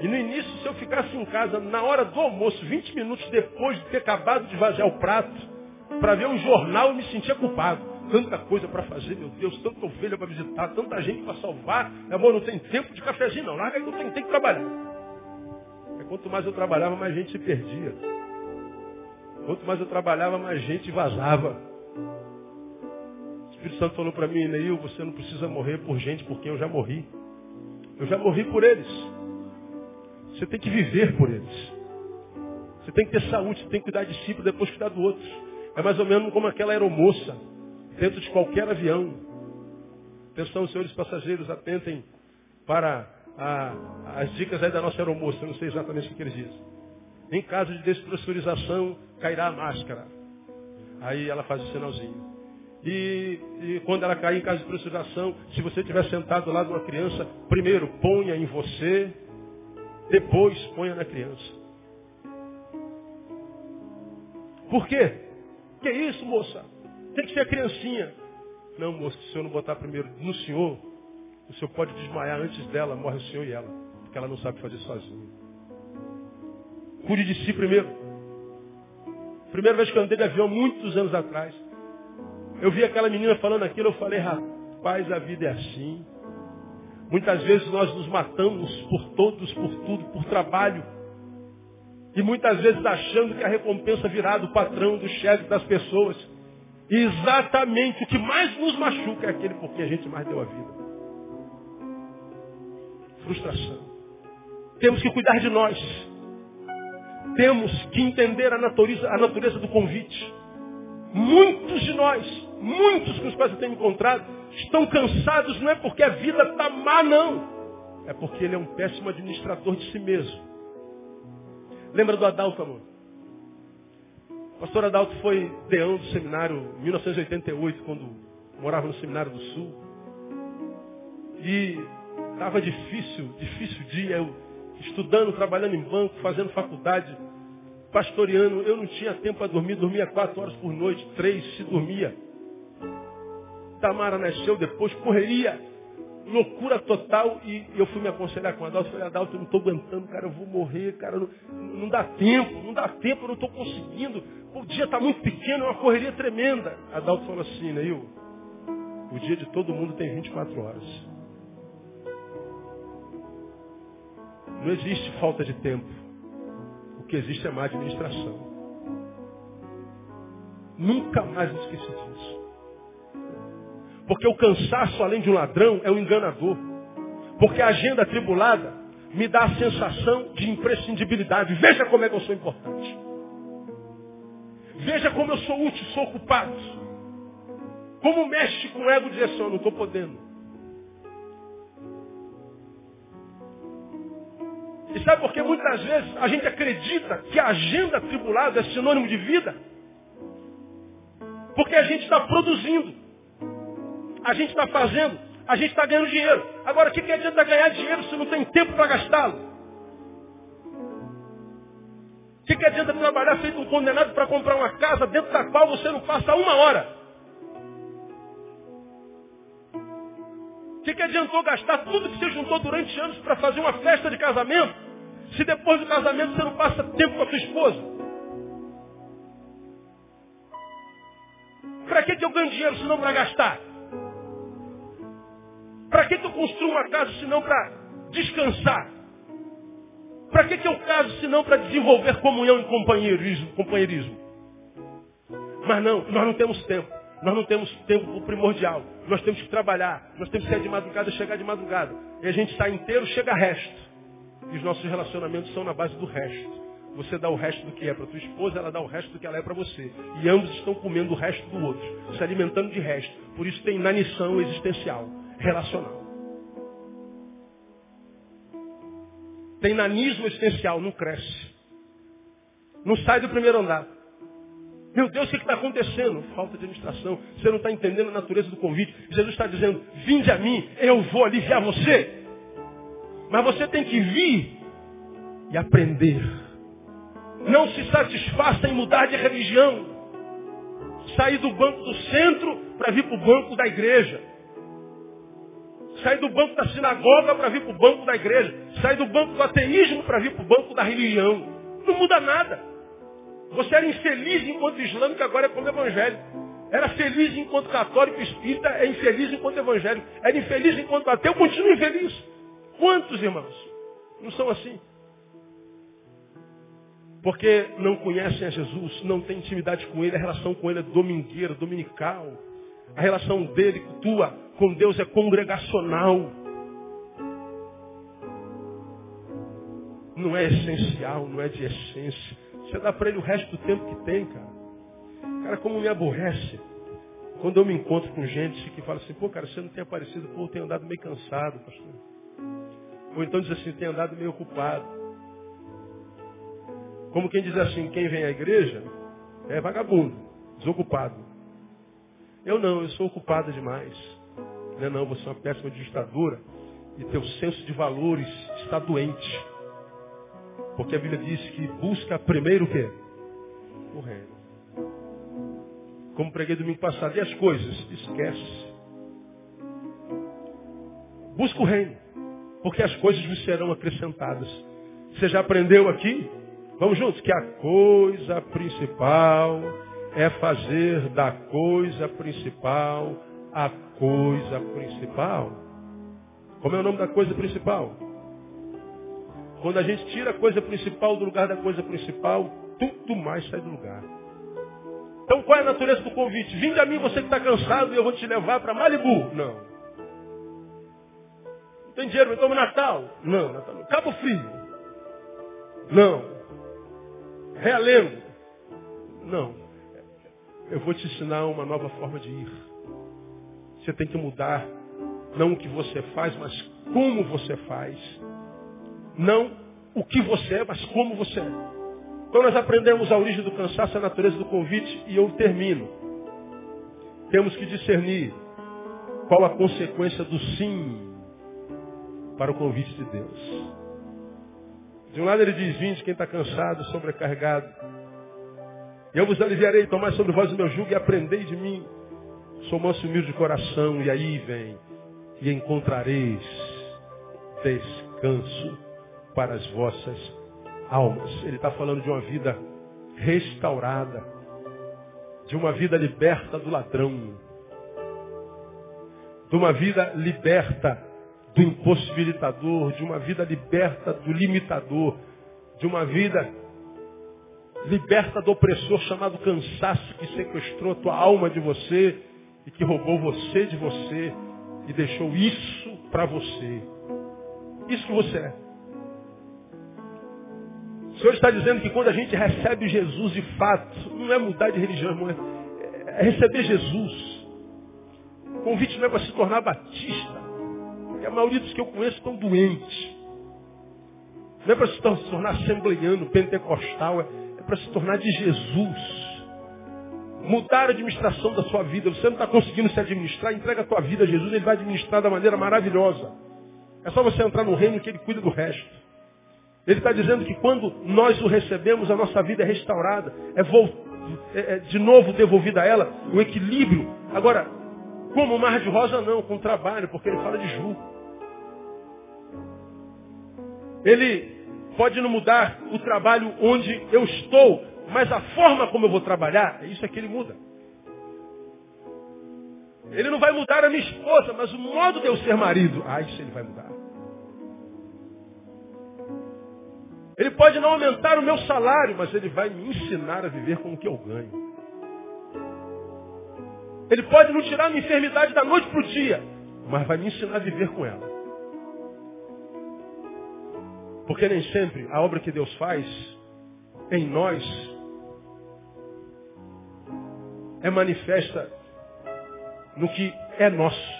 E no início, se eu ficasse em casa na hora do almoço, 20 minutos depois de ter acabado de vaziar o prato, para ver um jornal, eu me sentia culpado tanta coisa para fazer, meu Deus, tanta ovelha para visitar, tanta gente para salvar. Bom, não tem tempo de cafezinho, não. Larga não tem, tem que trabalhar. É, quanto mais eu trabalhava, mais gente se perdia. Quanto mais eu trabalhava, mais gente vazava. O Espírito Santo falou para mim, Neil, você não precisa morrer por gente por quem eu já morri. Eu já morri por eles. Você tem que viver por eles. Você tem que ter saúde, você tem que cuidar de si para depois cuidar do outro. É mais ou menos como aquela aeromoça dentro de qualquer avião. Atenção, senhores passageiros, atentem para a, as dicas aí da nossa aeromoça, eu não sei exatamente o que eles dizem. Em caso de despressurização, cairá a máscara. Aí ela faz o sinalzinho. E, e, quando ela cair em caso de pressurização, se você estiver sentado do lado de uma criança, primeiro ponha em você, depois ponha na criança. Por quê? Que isso, moça? Tem que ser a criancinha. Não, moço, se senhor não botar primeiro no senhor, o senhor pode desmaiar antes dela, morre o senhor e ela. Porque ela não sabe fazer sozinha. Cuide de si primeiro. Primeira vez que eu andei de avião, muitos anos atrás. Eu vi aquela menina falando aquilo, eu falei, rapaz, a vida é assim. Muitas vezes nós nos matamos por todos, por tudo, por trabalho. E muitas vezes achando que a recompensa virá do patrão, do chefe, das pessoas. Exatamente o que mais nos machuca é aquele por que a gente mais deu a vida. Frustração. Temos que cuidar de nós. Temos que entender a natureza, a natureza do convite. Muitos de nós, muitos com os quais eu tenho encontrado, estão cansados não é porque a vida está má, não. É porque ele é um péssimo administrador de si mesmo. Lembra do Adalto, amor? Pastor Adalto foi deão do seminário em 1988, quando morava no Seminário do Sul. E estava difícil, difícil dia, eu estudando, trabalhando em banco, fazendo faculdade, pastoreando. Eu não tinha tempo para dormir, dormia quatro horas por noite, três se dormia. Tamara nasceu depois, correria loucura total. E eu fui me aconselhar com o Adalto. Falei, Adalto, eu não estou aguentando, cara, eu vou morrer, cara, não, não dá tempo, não dá tempo, eu não estou conseguindo. O dia está muito pequeno, é uma correria tremenda. Adalto falou assim, Neil, o dia de todo mundo tem 24 horas. Não existe falta de tempo. O que existe é má administração. Nunca mais esqueci disso. Porque o cansaço, além de um ladrão, é um enganador. Porque a agenda atribulada me dá a sensação de imprescindibilidade. Veja como é que eu sou importante. Veja como eu sou útil, sou ocupado. Como mexe com o ego assim, eu não estou podendo. E sabe por que muitas vezes a gente acredita que a agenda atribulada é sinônimo de vida? Porque a gente está produzindo. A gente está fazendo. A gente está ganhando dinheiro. Agora, o que, que adianta ganhar dinheiro se não tem tempo para gastá-lo? O que, que adianta trabalhar feito um condenado para comprar uma casa dentro da qual você não passa uma hora? O que, que adiantou gastar tudo que você juntou durante anos para fazer uma festa de casamento, se depois do casamento você não passa tempo com a sua esposa? Para que, que eu ganho dinheiro se não para gastar? Para que, que eu construo uma casa se não para descansar? Para que, que eu caso se não para desenvolver comunhão e companheirismo, companheirismo? Mas não, nós não temos tempo. Nós não temos tempo primordial. Nós temos que trabalhar. Nós temos que sair de madrugada, chegar de madrugada. E a gente sai inteiro, chega resto. E os nossos relacionamentos são na base do resto. Você dá o resto do que é para tua esposa, ela dá o resto do que ela é para você. E ambos estão comendo o resto do outro, se alimentando de resto. Por isso tem inanição existencial, relacional. Tem nanismo existencial, não cresce. Não sai do primeiro andar. Meu Deus, o que está acontecendo? Falta de administração. Você não está entendendo a natureza do convite. Jesus está dizendo, vinde a mim, eu vou aliviar você. Mas você tem que vir e aprender. Não se satisfaça em mudar de religião. Sair do banco do centro para vir para o banco da igreja. Sair do banco da sinagoga para vir para o banco da igreja. Sair do banco do ateísmo para vir para o banco da religião. Não muda nada. Você era infeliz enquanto islâmico, agora é como evangélico. Era feliz enquanto católico espírita, é infeliz enquanto evangélico. Era infeliz enquanto ateu, continua infeliz. Quantos irmãos não são assim? Porque não conhecem a Jesus, não têm intimidade com Ele, a relação com Ele é domingueira, dominical. A relação dele, tua, com Deus é congregacional. Não é essencial, não é de essência. Você dá para ele o resto do tempo que tem, cara. Cara, como me aborrece. Quando eu me encontro com gente que fala assim, pô, cara, você não tem aparecido, pô, eu tenho andado meio cansado, pastor. Ou então diz assim, tenho andado meio ocupado. Como quem diz assim, quem vem à igreja é vagabundo, desocupado. Eu não, eu sou ocupado demais. Não, é não, você é uma péssima digitadora e teu senso de valores está doente. Porque a Bíblia diz que busca primeiro o quê? O reino. Como preguei domingo passado. E as coisas? Esquece. Busca o reino. Porque as coisas vos serão acrescentadas. Você já aprendeu aqui? Vamos juntos? Que a coisa principal é fazer da coisa principal a coisa principal. Como é o nome da coisa principal? Quando a gente tira a coisa principal do lugar da coisa principal, tudo mais sai do lugar. Então qual é a natureza do convite? Vinde a mim você que está cansado e eu vou te levar para Malibu. Não. Não tem dinheiro, então Natal. Não, Natal não. Cabo Frio. Não. Realengo. Não. Eu vou te ensinar uma nova forma de ir. Você tem que mudar não o que você faz, mas como você faz. Não o que você é, mas como você é. Então nós aprendemos a origem do cansaço, a natureza do convite e eu termino. Temos que discernir qual a consequência do sim para o convite de Deus. De um lado ele diz, vinde quem está cansado, sobrecarregado. Eu vos aliviarei, tomai sobre vós o meu jugo e aprendei de mim. Sou manso e humilde de coração, e aí vem, e encontrareis descanso para as vossas almas. Ele está falando de uma vida restaurada, de uma vida liberta do ladrão, de uma vida liberta do impossibilitador, de uma vida liberta do limitador, de uma vida liberta do opressor chamado cansaço que sequestrou a tua alma de você e que roubou você de você e deixou isso para você. Isso que você é. O Senhor está dizendo que quando a gente recebe Jesus de fato, não é mudar de religião, irmão, é, é receber Jesus. O convite não é para se tornar batista. Porque a maioria dos que eu conheço estão doentes. Não é para se tornar assembleiano, pentecostal, é, é para se tornar de Jesus. Mudar a administração da sua vida. Você não está conseguindo se administrar, entrega a tua vida a Jesus, ele vai administrar da maneira maravilhosa. É só você entrar no reino que ele cuida do resto. Ele está dizendo que quando nós o recebemos, a nossa vida é restaurada, é, é, é de novo devolvida a ela, o equilíbrio. Agora, como mar de rosa não, com trabalho, porque ele fala de jugo. Ele pode não mudar o trabalho onde eu estou, mas a forma como eu vou trabalhar, isso é que ele muda. Ele não vai mudar a minha esposa, mas o modo de eu ser marido, ah, isso ele vai mudar. Ele pode não aumentar o meu salário, mas ele vai me ensinar a viver com o que eu ganho. Ele pode não tirar a minha enfermidade da noite para o dia, mas vai me ensinar a viver com ela. Porque nem sempre a obra que Deus faz em nós é manifesta no que é nosso.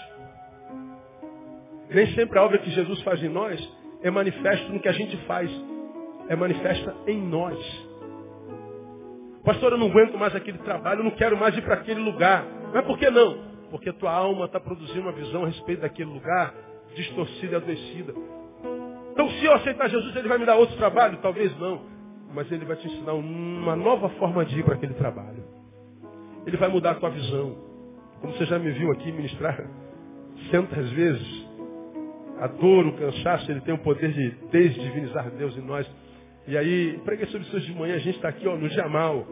Nem sempre a obra que Jesus faz em nós é manifesta no que a gente faz é manifesta em nós. Pastor, eu não aguento mais aquele trabalho, eu não quero mais ir para aquele lugar. Mas por que não? Porque tua alma está produzindo uma visão a respeito daquele lugar distorcida e adoecida. Então, se eu aceitar Jesus, ele vai me dar outro trabalho? Talvez não. Mas ele vai te ensinar uma nova forma de ir para aquele trabalho. Ele vai mudar a tua visão. Como você já me viu aqui ministrar centas vezes, a dor, o cansaço, ele tem o poder de desdivinizar Deus em nós. E aí, preguei sobre isso de manhã, a gente está aqui ó, no dia mal.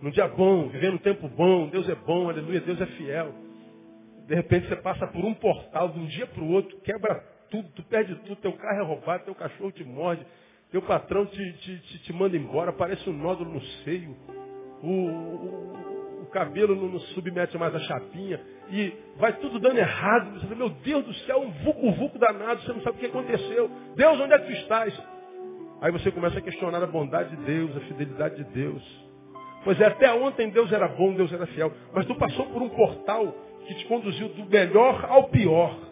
Num dia bom, vivendo um tempo bom, Deus é bom, aleluia, Deus é fiel. De repente você passa por um portal de um dia para o outro, quebra tudo, tu perde tudo, teu carro é roubado, teu cachorro te morde, teu patrão te, te, te, te manda embora, aparece um nódulo no seio, o, o, o cabelo não, não, submete mais a chapinha, e vai tudo dando errado. Você fala, meu Deus do céu, um vucu-vucu danado, você não sabe o que aconteceu. Deus, onde é que tu estás? Aí você começa a questionar a bondade de Deus, a fidelidade de Deus. Pois é, até ontem Deus era bom, Deus era fiel. Mas tu passou por um portal que te conduziu do melhor ao pior.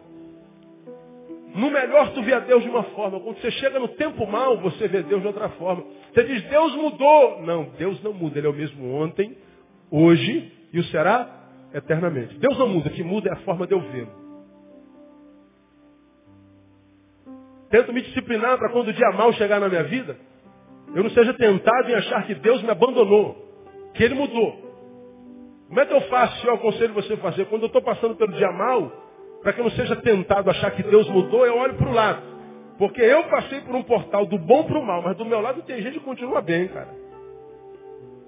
No melhor tu via Deus de uma forma. Quando você chega no tempo mal, você vê Deus de outra forma. Você diz, Deus mudou. Não, Deus não muda. Ele é o mesmo ontem, hoje e o será eternamente. Deus não muda. O que muda é a forma de eu vê-lo. Tento me disciplinar para quando o dia mal chegar na minha vida, eu não seja tentado em achar que Deus me abandonou, que Ele mudou. Como é que eu faço se eu aconselho você a fazer? Quando eu estou passando pelo dia mal, para que eu não seja tentado achar que Deus mudou, eu olho para o lado. Porque eu passei por um portal do bom para o mal, mas do meu lado tem gente que continua bem, cara.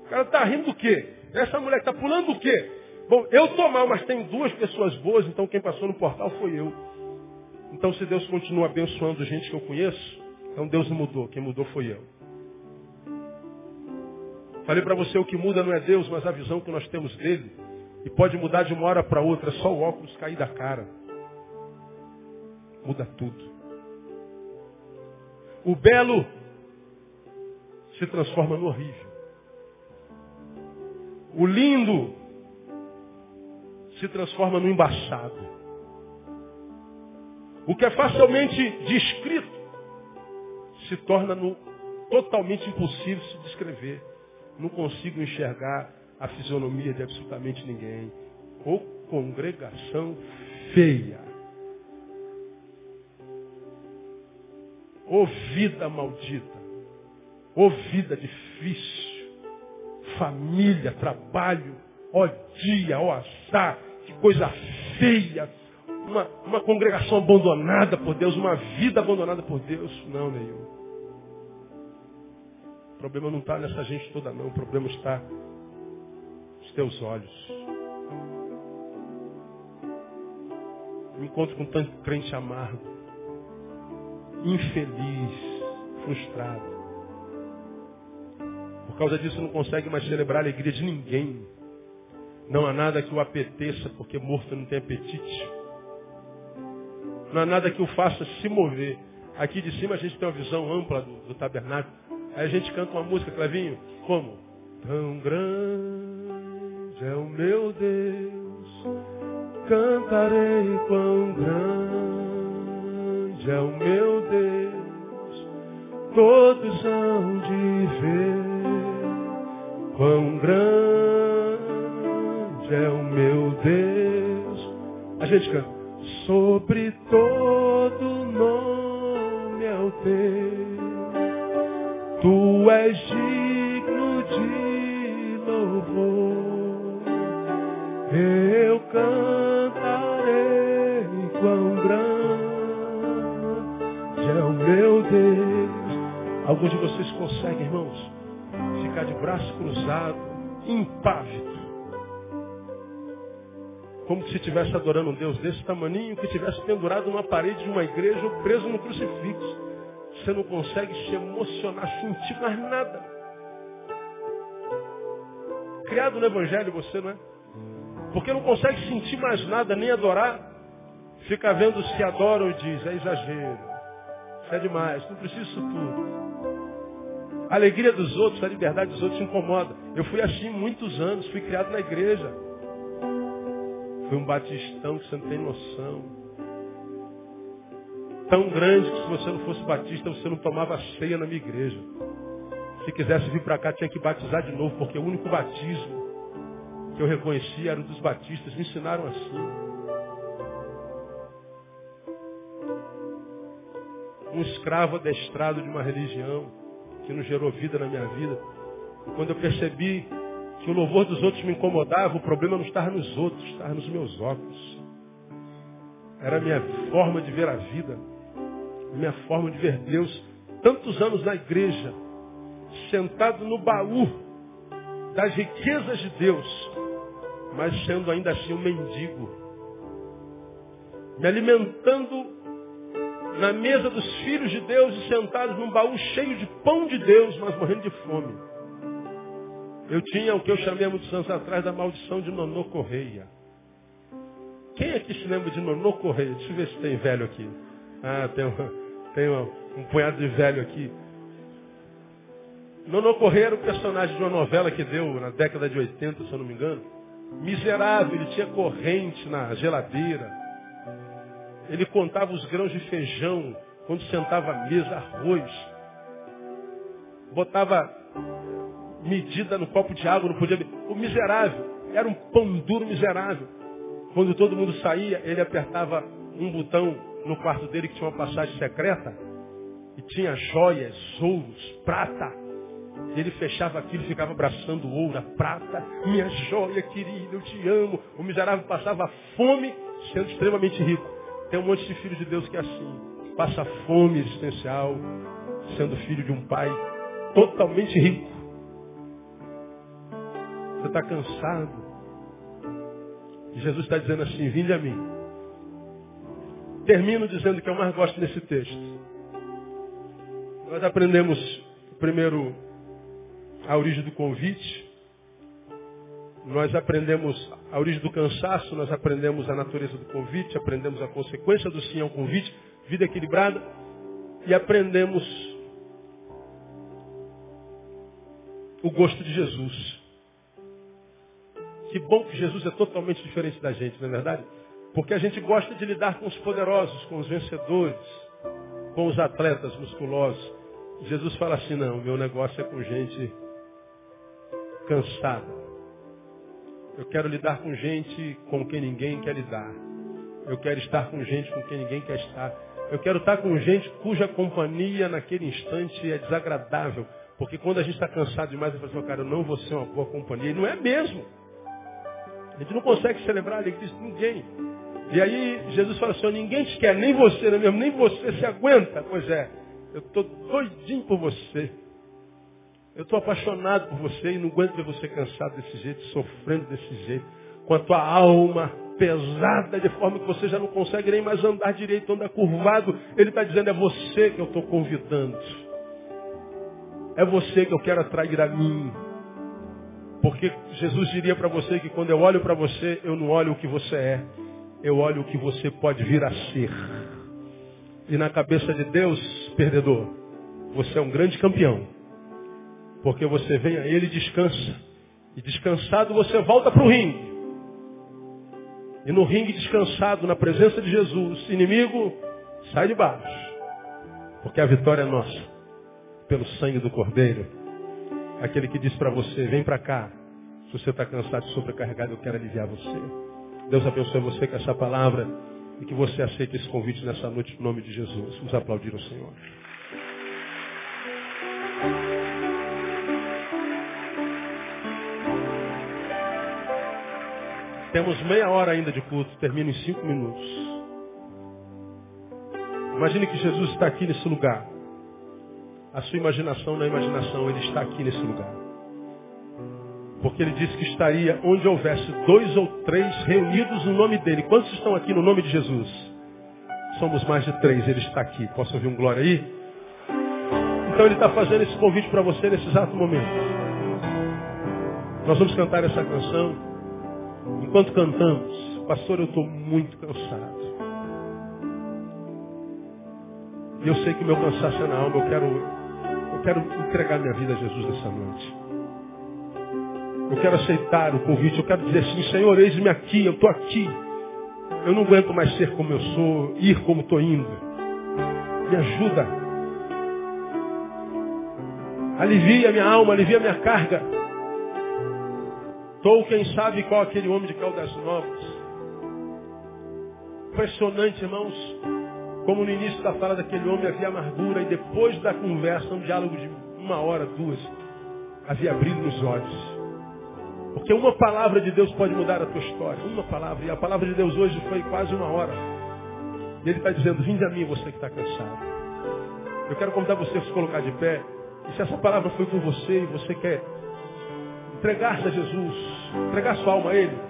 O cara está rindo do quê? Essa mulher está pulando do quê? Bom, eu estou mal, mas tem duas pessoas boas, então quem passou no portal foi eu. Então, se Deus continua abençoando gente que eu conheço, então Deus não mudou. Quem mudou foi eu. Falei para você, o que muda não é Deus, mas a visão que nós temos dele. E pode mudar de uma hora para outra, só o óculos cair da cara. Muda tudo. O belo se transforma no horrível. O lindo se transforma no embaçado. O que é facilmente descrito se torna no, totalmente impossível se descrever. Não consigo enxergar a fisionomia de absolutamente ninguém. Ou congregação feia. Ou vida maldita. Ou vida difícil. Família, trabalho, ó dia, ó azar, que coisa feia uma, uma congregação abandonada por Deus, uma vida abandonada por Deus. Não, nenhum. O problema não está nessa gente toda, não. O problema está nos teus olhos. Me encontro com tanto crente amargo, infeliz, frustrado. Por causa disso não consegue mais celebrar a alegria de ninguém. Não há nada que o apeteça, porque morto não tem apetite. Não há nada que o faça se mover. Aqui de cima a gente tem uma visão ampla do, do tabernáculo. Aí a gente canta uma música, Clevinho, como? Tão é o meu Deus, cantarei quão grande é o meu Deus. todos hão de ver quão grande é o meu Deus. A gente canta. Sobre todo nome é o teu. Tu és digno de louvor. Eu cantarei quão grande é o meu Deus. Alguns de vocês conseguem, irmãos, ficar de braço cruzado, impávido. Como se estivesse adorando um Deus desse tamaninho que estivesse pendurado numa parede de uma igreja ou preso no crucifixo. Você não consegue se emocionar, sentir mais nada. Criado no Evangelho você, não é? Porque não consegue sentir mais nada, nem adorar. Fica vendo se adora ou diz, é exagero. Isso é demais, não preciso disso tudo. A alegria dos outros, a liberdade dos outros incomoda. Eu fui assim muitos anos, fui criado na igreja. Fui um batistão que você não tem noção tão grande que se você não fosse batista, você não tomava ceia na minha igreja. Se quisesse vir para cá, tinha que batizar de novo, porque o único batismo que eu reconhecia era o dos batistas. Me ensinaram assim. Um escravo adestrado de uma religião que não gerou vida na minha vida. Quando eu percebi que o louvor dos outros me incomodava, o problema não estava nos outros, estava nos meus óculos. Era a minha forma de ver a vida minha forma de ver Deus, tantos anos na igreja, sentado no baú das riquezas de Deus, mas sendo ainda assim um mendigo, me alimentando na mesa dos filhos de Deus e sentados num baú cheio de pão de Deus, mas morrendo de fome. Eu tinha o que eu chamei há muitos anos atrás da maldição de Nonô Correia. Quem aqui se lembra de Nonô Correia? Deixa eu ver se tem velho aqui. Ah, tem, uma, tem um, um punhado de velho aqui. Nono Correia era o personagem de uma novela que deu na década de 80, se eu não me engano. Miserável, ele tinha corrente na geladeira. Ele contava os grãos de feijão quando sentava à mesa, arroz. Botava medida no copo de água, não podia. O miserável, era um pão duro miserável. Quando todo mundo saía, ele apertava um botão no quarto dele que tinha uma passagem secreta e tinha joias, ouros, prata. Ele fechava aquilo e ficava abraçando ouro, a prata, minha joia querida, eu te amo. O miserável passava fome sendo extremamente rico. Tem um monte de filhos de Deus que é assim. Passa fome existencial, sendo filho de um pai totalmente rico. Você está cansado. E Jesus está dizendo assim, vinde a mim. Termino dizendo que eu mais gosto desse texto. Nós aprendemos primeiro a origem do convite. Nós aprendemos a origem do cansaço, nós aprendemos a natureza do convite, aprendemos a consequência do sim ao convite, vida equilibrada, e aprendemos o gosto de Jesus. Que bom que Jesus é totalmente diferente da gente, não é verdade? Porque a gente gosta de lidar com os poderosos, com os vencedores, com os atletas musculosos. Jesus fala assim, não, meu negócio é com gente cansada. Eu quero lidar com gente com quem ninguém quer lidar. Eu quero estar com gente com quem ninguém quer estar. Eu quero estar com gente cuja companhia naquele instante é desagradável. Porque quando a gente está cansado demais, eu falo assim, cara, eu não vou ser uma boa companhia. E não é mesmo. A gente não consegue celebrar a alegria de ninguém. E aí Jesus fala assim, ninguém te quer, nem você, não é mesmo? Nem você se aguenta. Pois é, eu estou doidinho por você. Eu estou apaixonado por você e não aguento ver você cansado desse jeito, sofrendo desse jeito. Com a tua alma pesada, de forma que você já não consegue nem mais andar direito, anda curvado. Ele está dizendo, é você que eu estou convidando. É você que eu quero atrair a mim. Porque Jesus diria para você que quando eu olho para você, eu não olho o que você é eu olho o que você pode vir a ser. E na cabeça de Deus, perdedor, você é um grande campeão. Porque você vem a Ele e descansa. E descansado você volta para o ringue. E no ringue descansado, na presença de Jesus, inimigo, sai de baixo. Porque a vitória é nossa. pelo sangue do Cordeiro. Aquele que diz para você, vem para cá. Se você está cansado e sobrecarregado, eu quero aliviar você. Deus abençoe você com essa palavra e que você aceite esse convite nessa noite em nome de Jesus. Vamos aplaudir o Senhor. Temos meia hora ainda de culto, termina em cinco minutos. Imagine que Jesus está aqui nesse lugar. A sua imaginação não é imaginação, ele está aqui nesse lugar. Porque ele disse que estaria onde houvesse dois ou três reunidos no nome dele. Quantos estão aqui no nome de Jesus? Somos mais de três, ele está aqui. Posso ouvir um glória aí? Então ele está fazendo esse convite para você nesse exato momento. Nós vamos cantar essa canção. Enquanto cantamos, pastor, eu estou muito cansado. E eu sei que meu cansaço é na alma, eu quero, eu quero entregar minha vida a Jesus nessa noite. Eu quero aceitar o convite, eu quero dizer assim, Senhor, eis-me aqui, eu estou aqui. Eu não aguento mais ser como eu sou, ir como estou indo. Me ajuda. Alivia minha alma, alivia minha carga. Quem sabe, qual aquele homem de Caldas Novas. Impressionante, irmãos, como no início da fala daquele homem havia amargura e depois da conversa, um diálogo de uma hora, duas, havia brilho nos olhos. Porque uma palavra de Deus pode mudar a tua história. Uma palavra. E a palavra de Deus hoje foi quase uma hora. E Ele está dizendo, vinde a mim você que está cansado. Eu quero convidar você a se colocar de pé. E se essa palavra foi com você e você quer entregar-se a Jesus, entregar sua alma a Ele,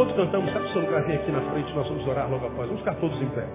Enquanto cantamos, sabe o seu lugar? Vem aqui na frente, nós vamos orar logo após. Vamos ficar todos em pé.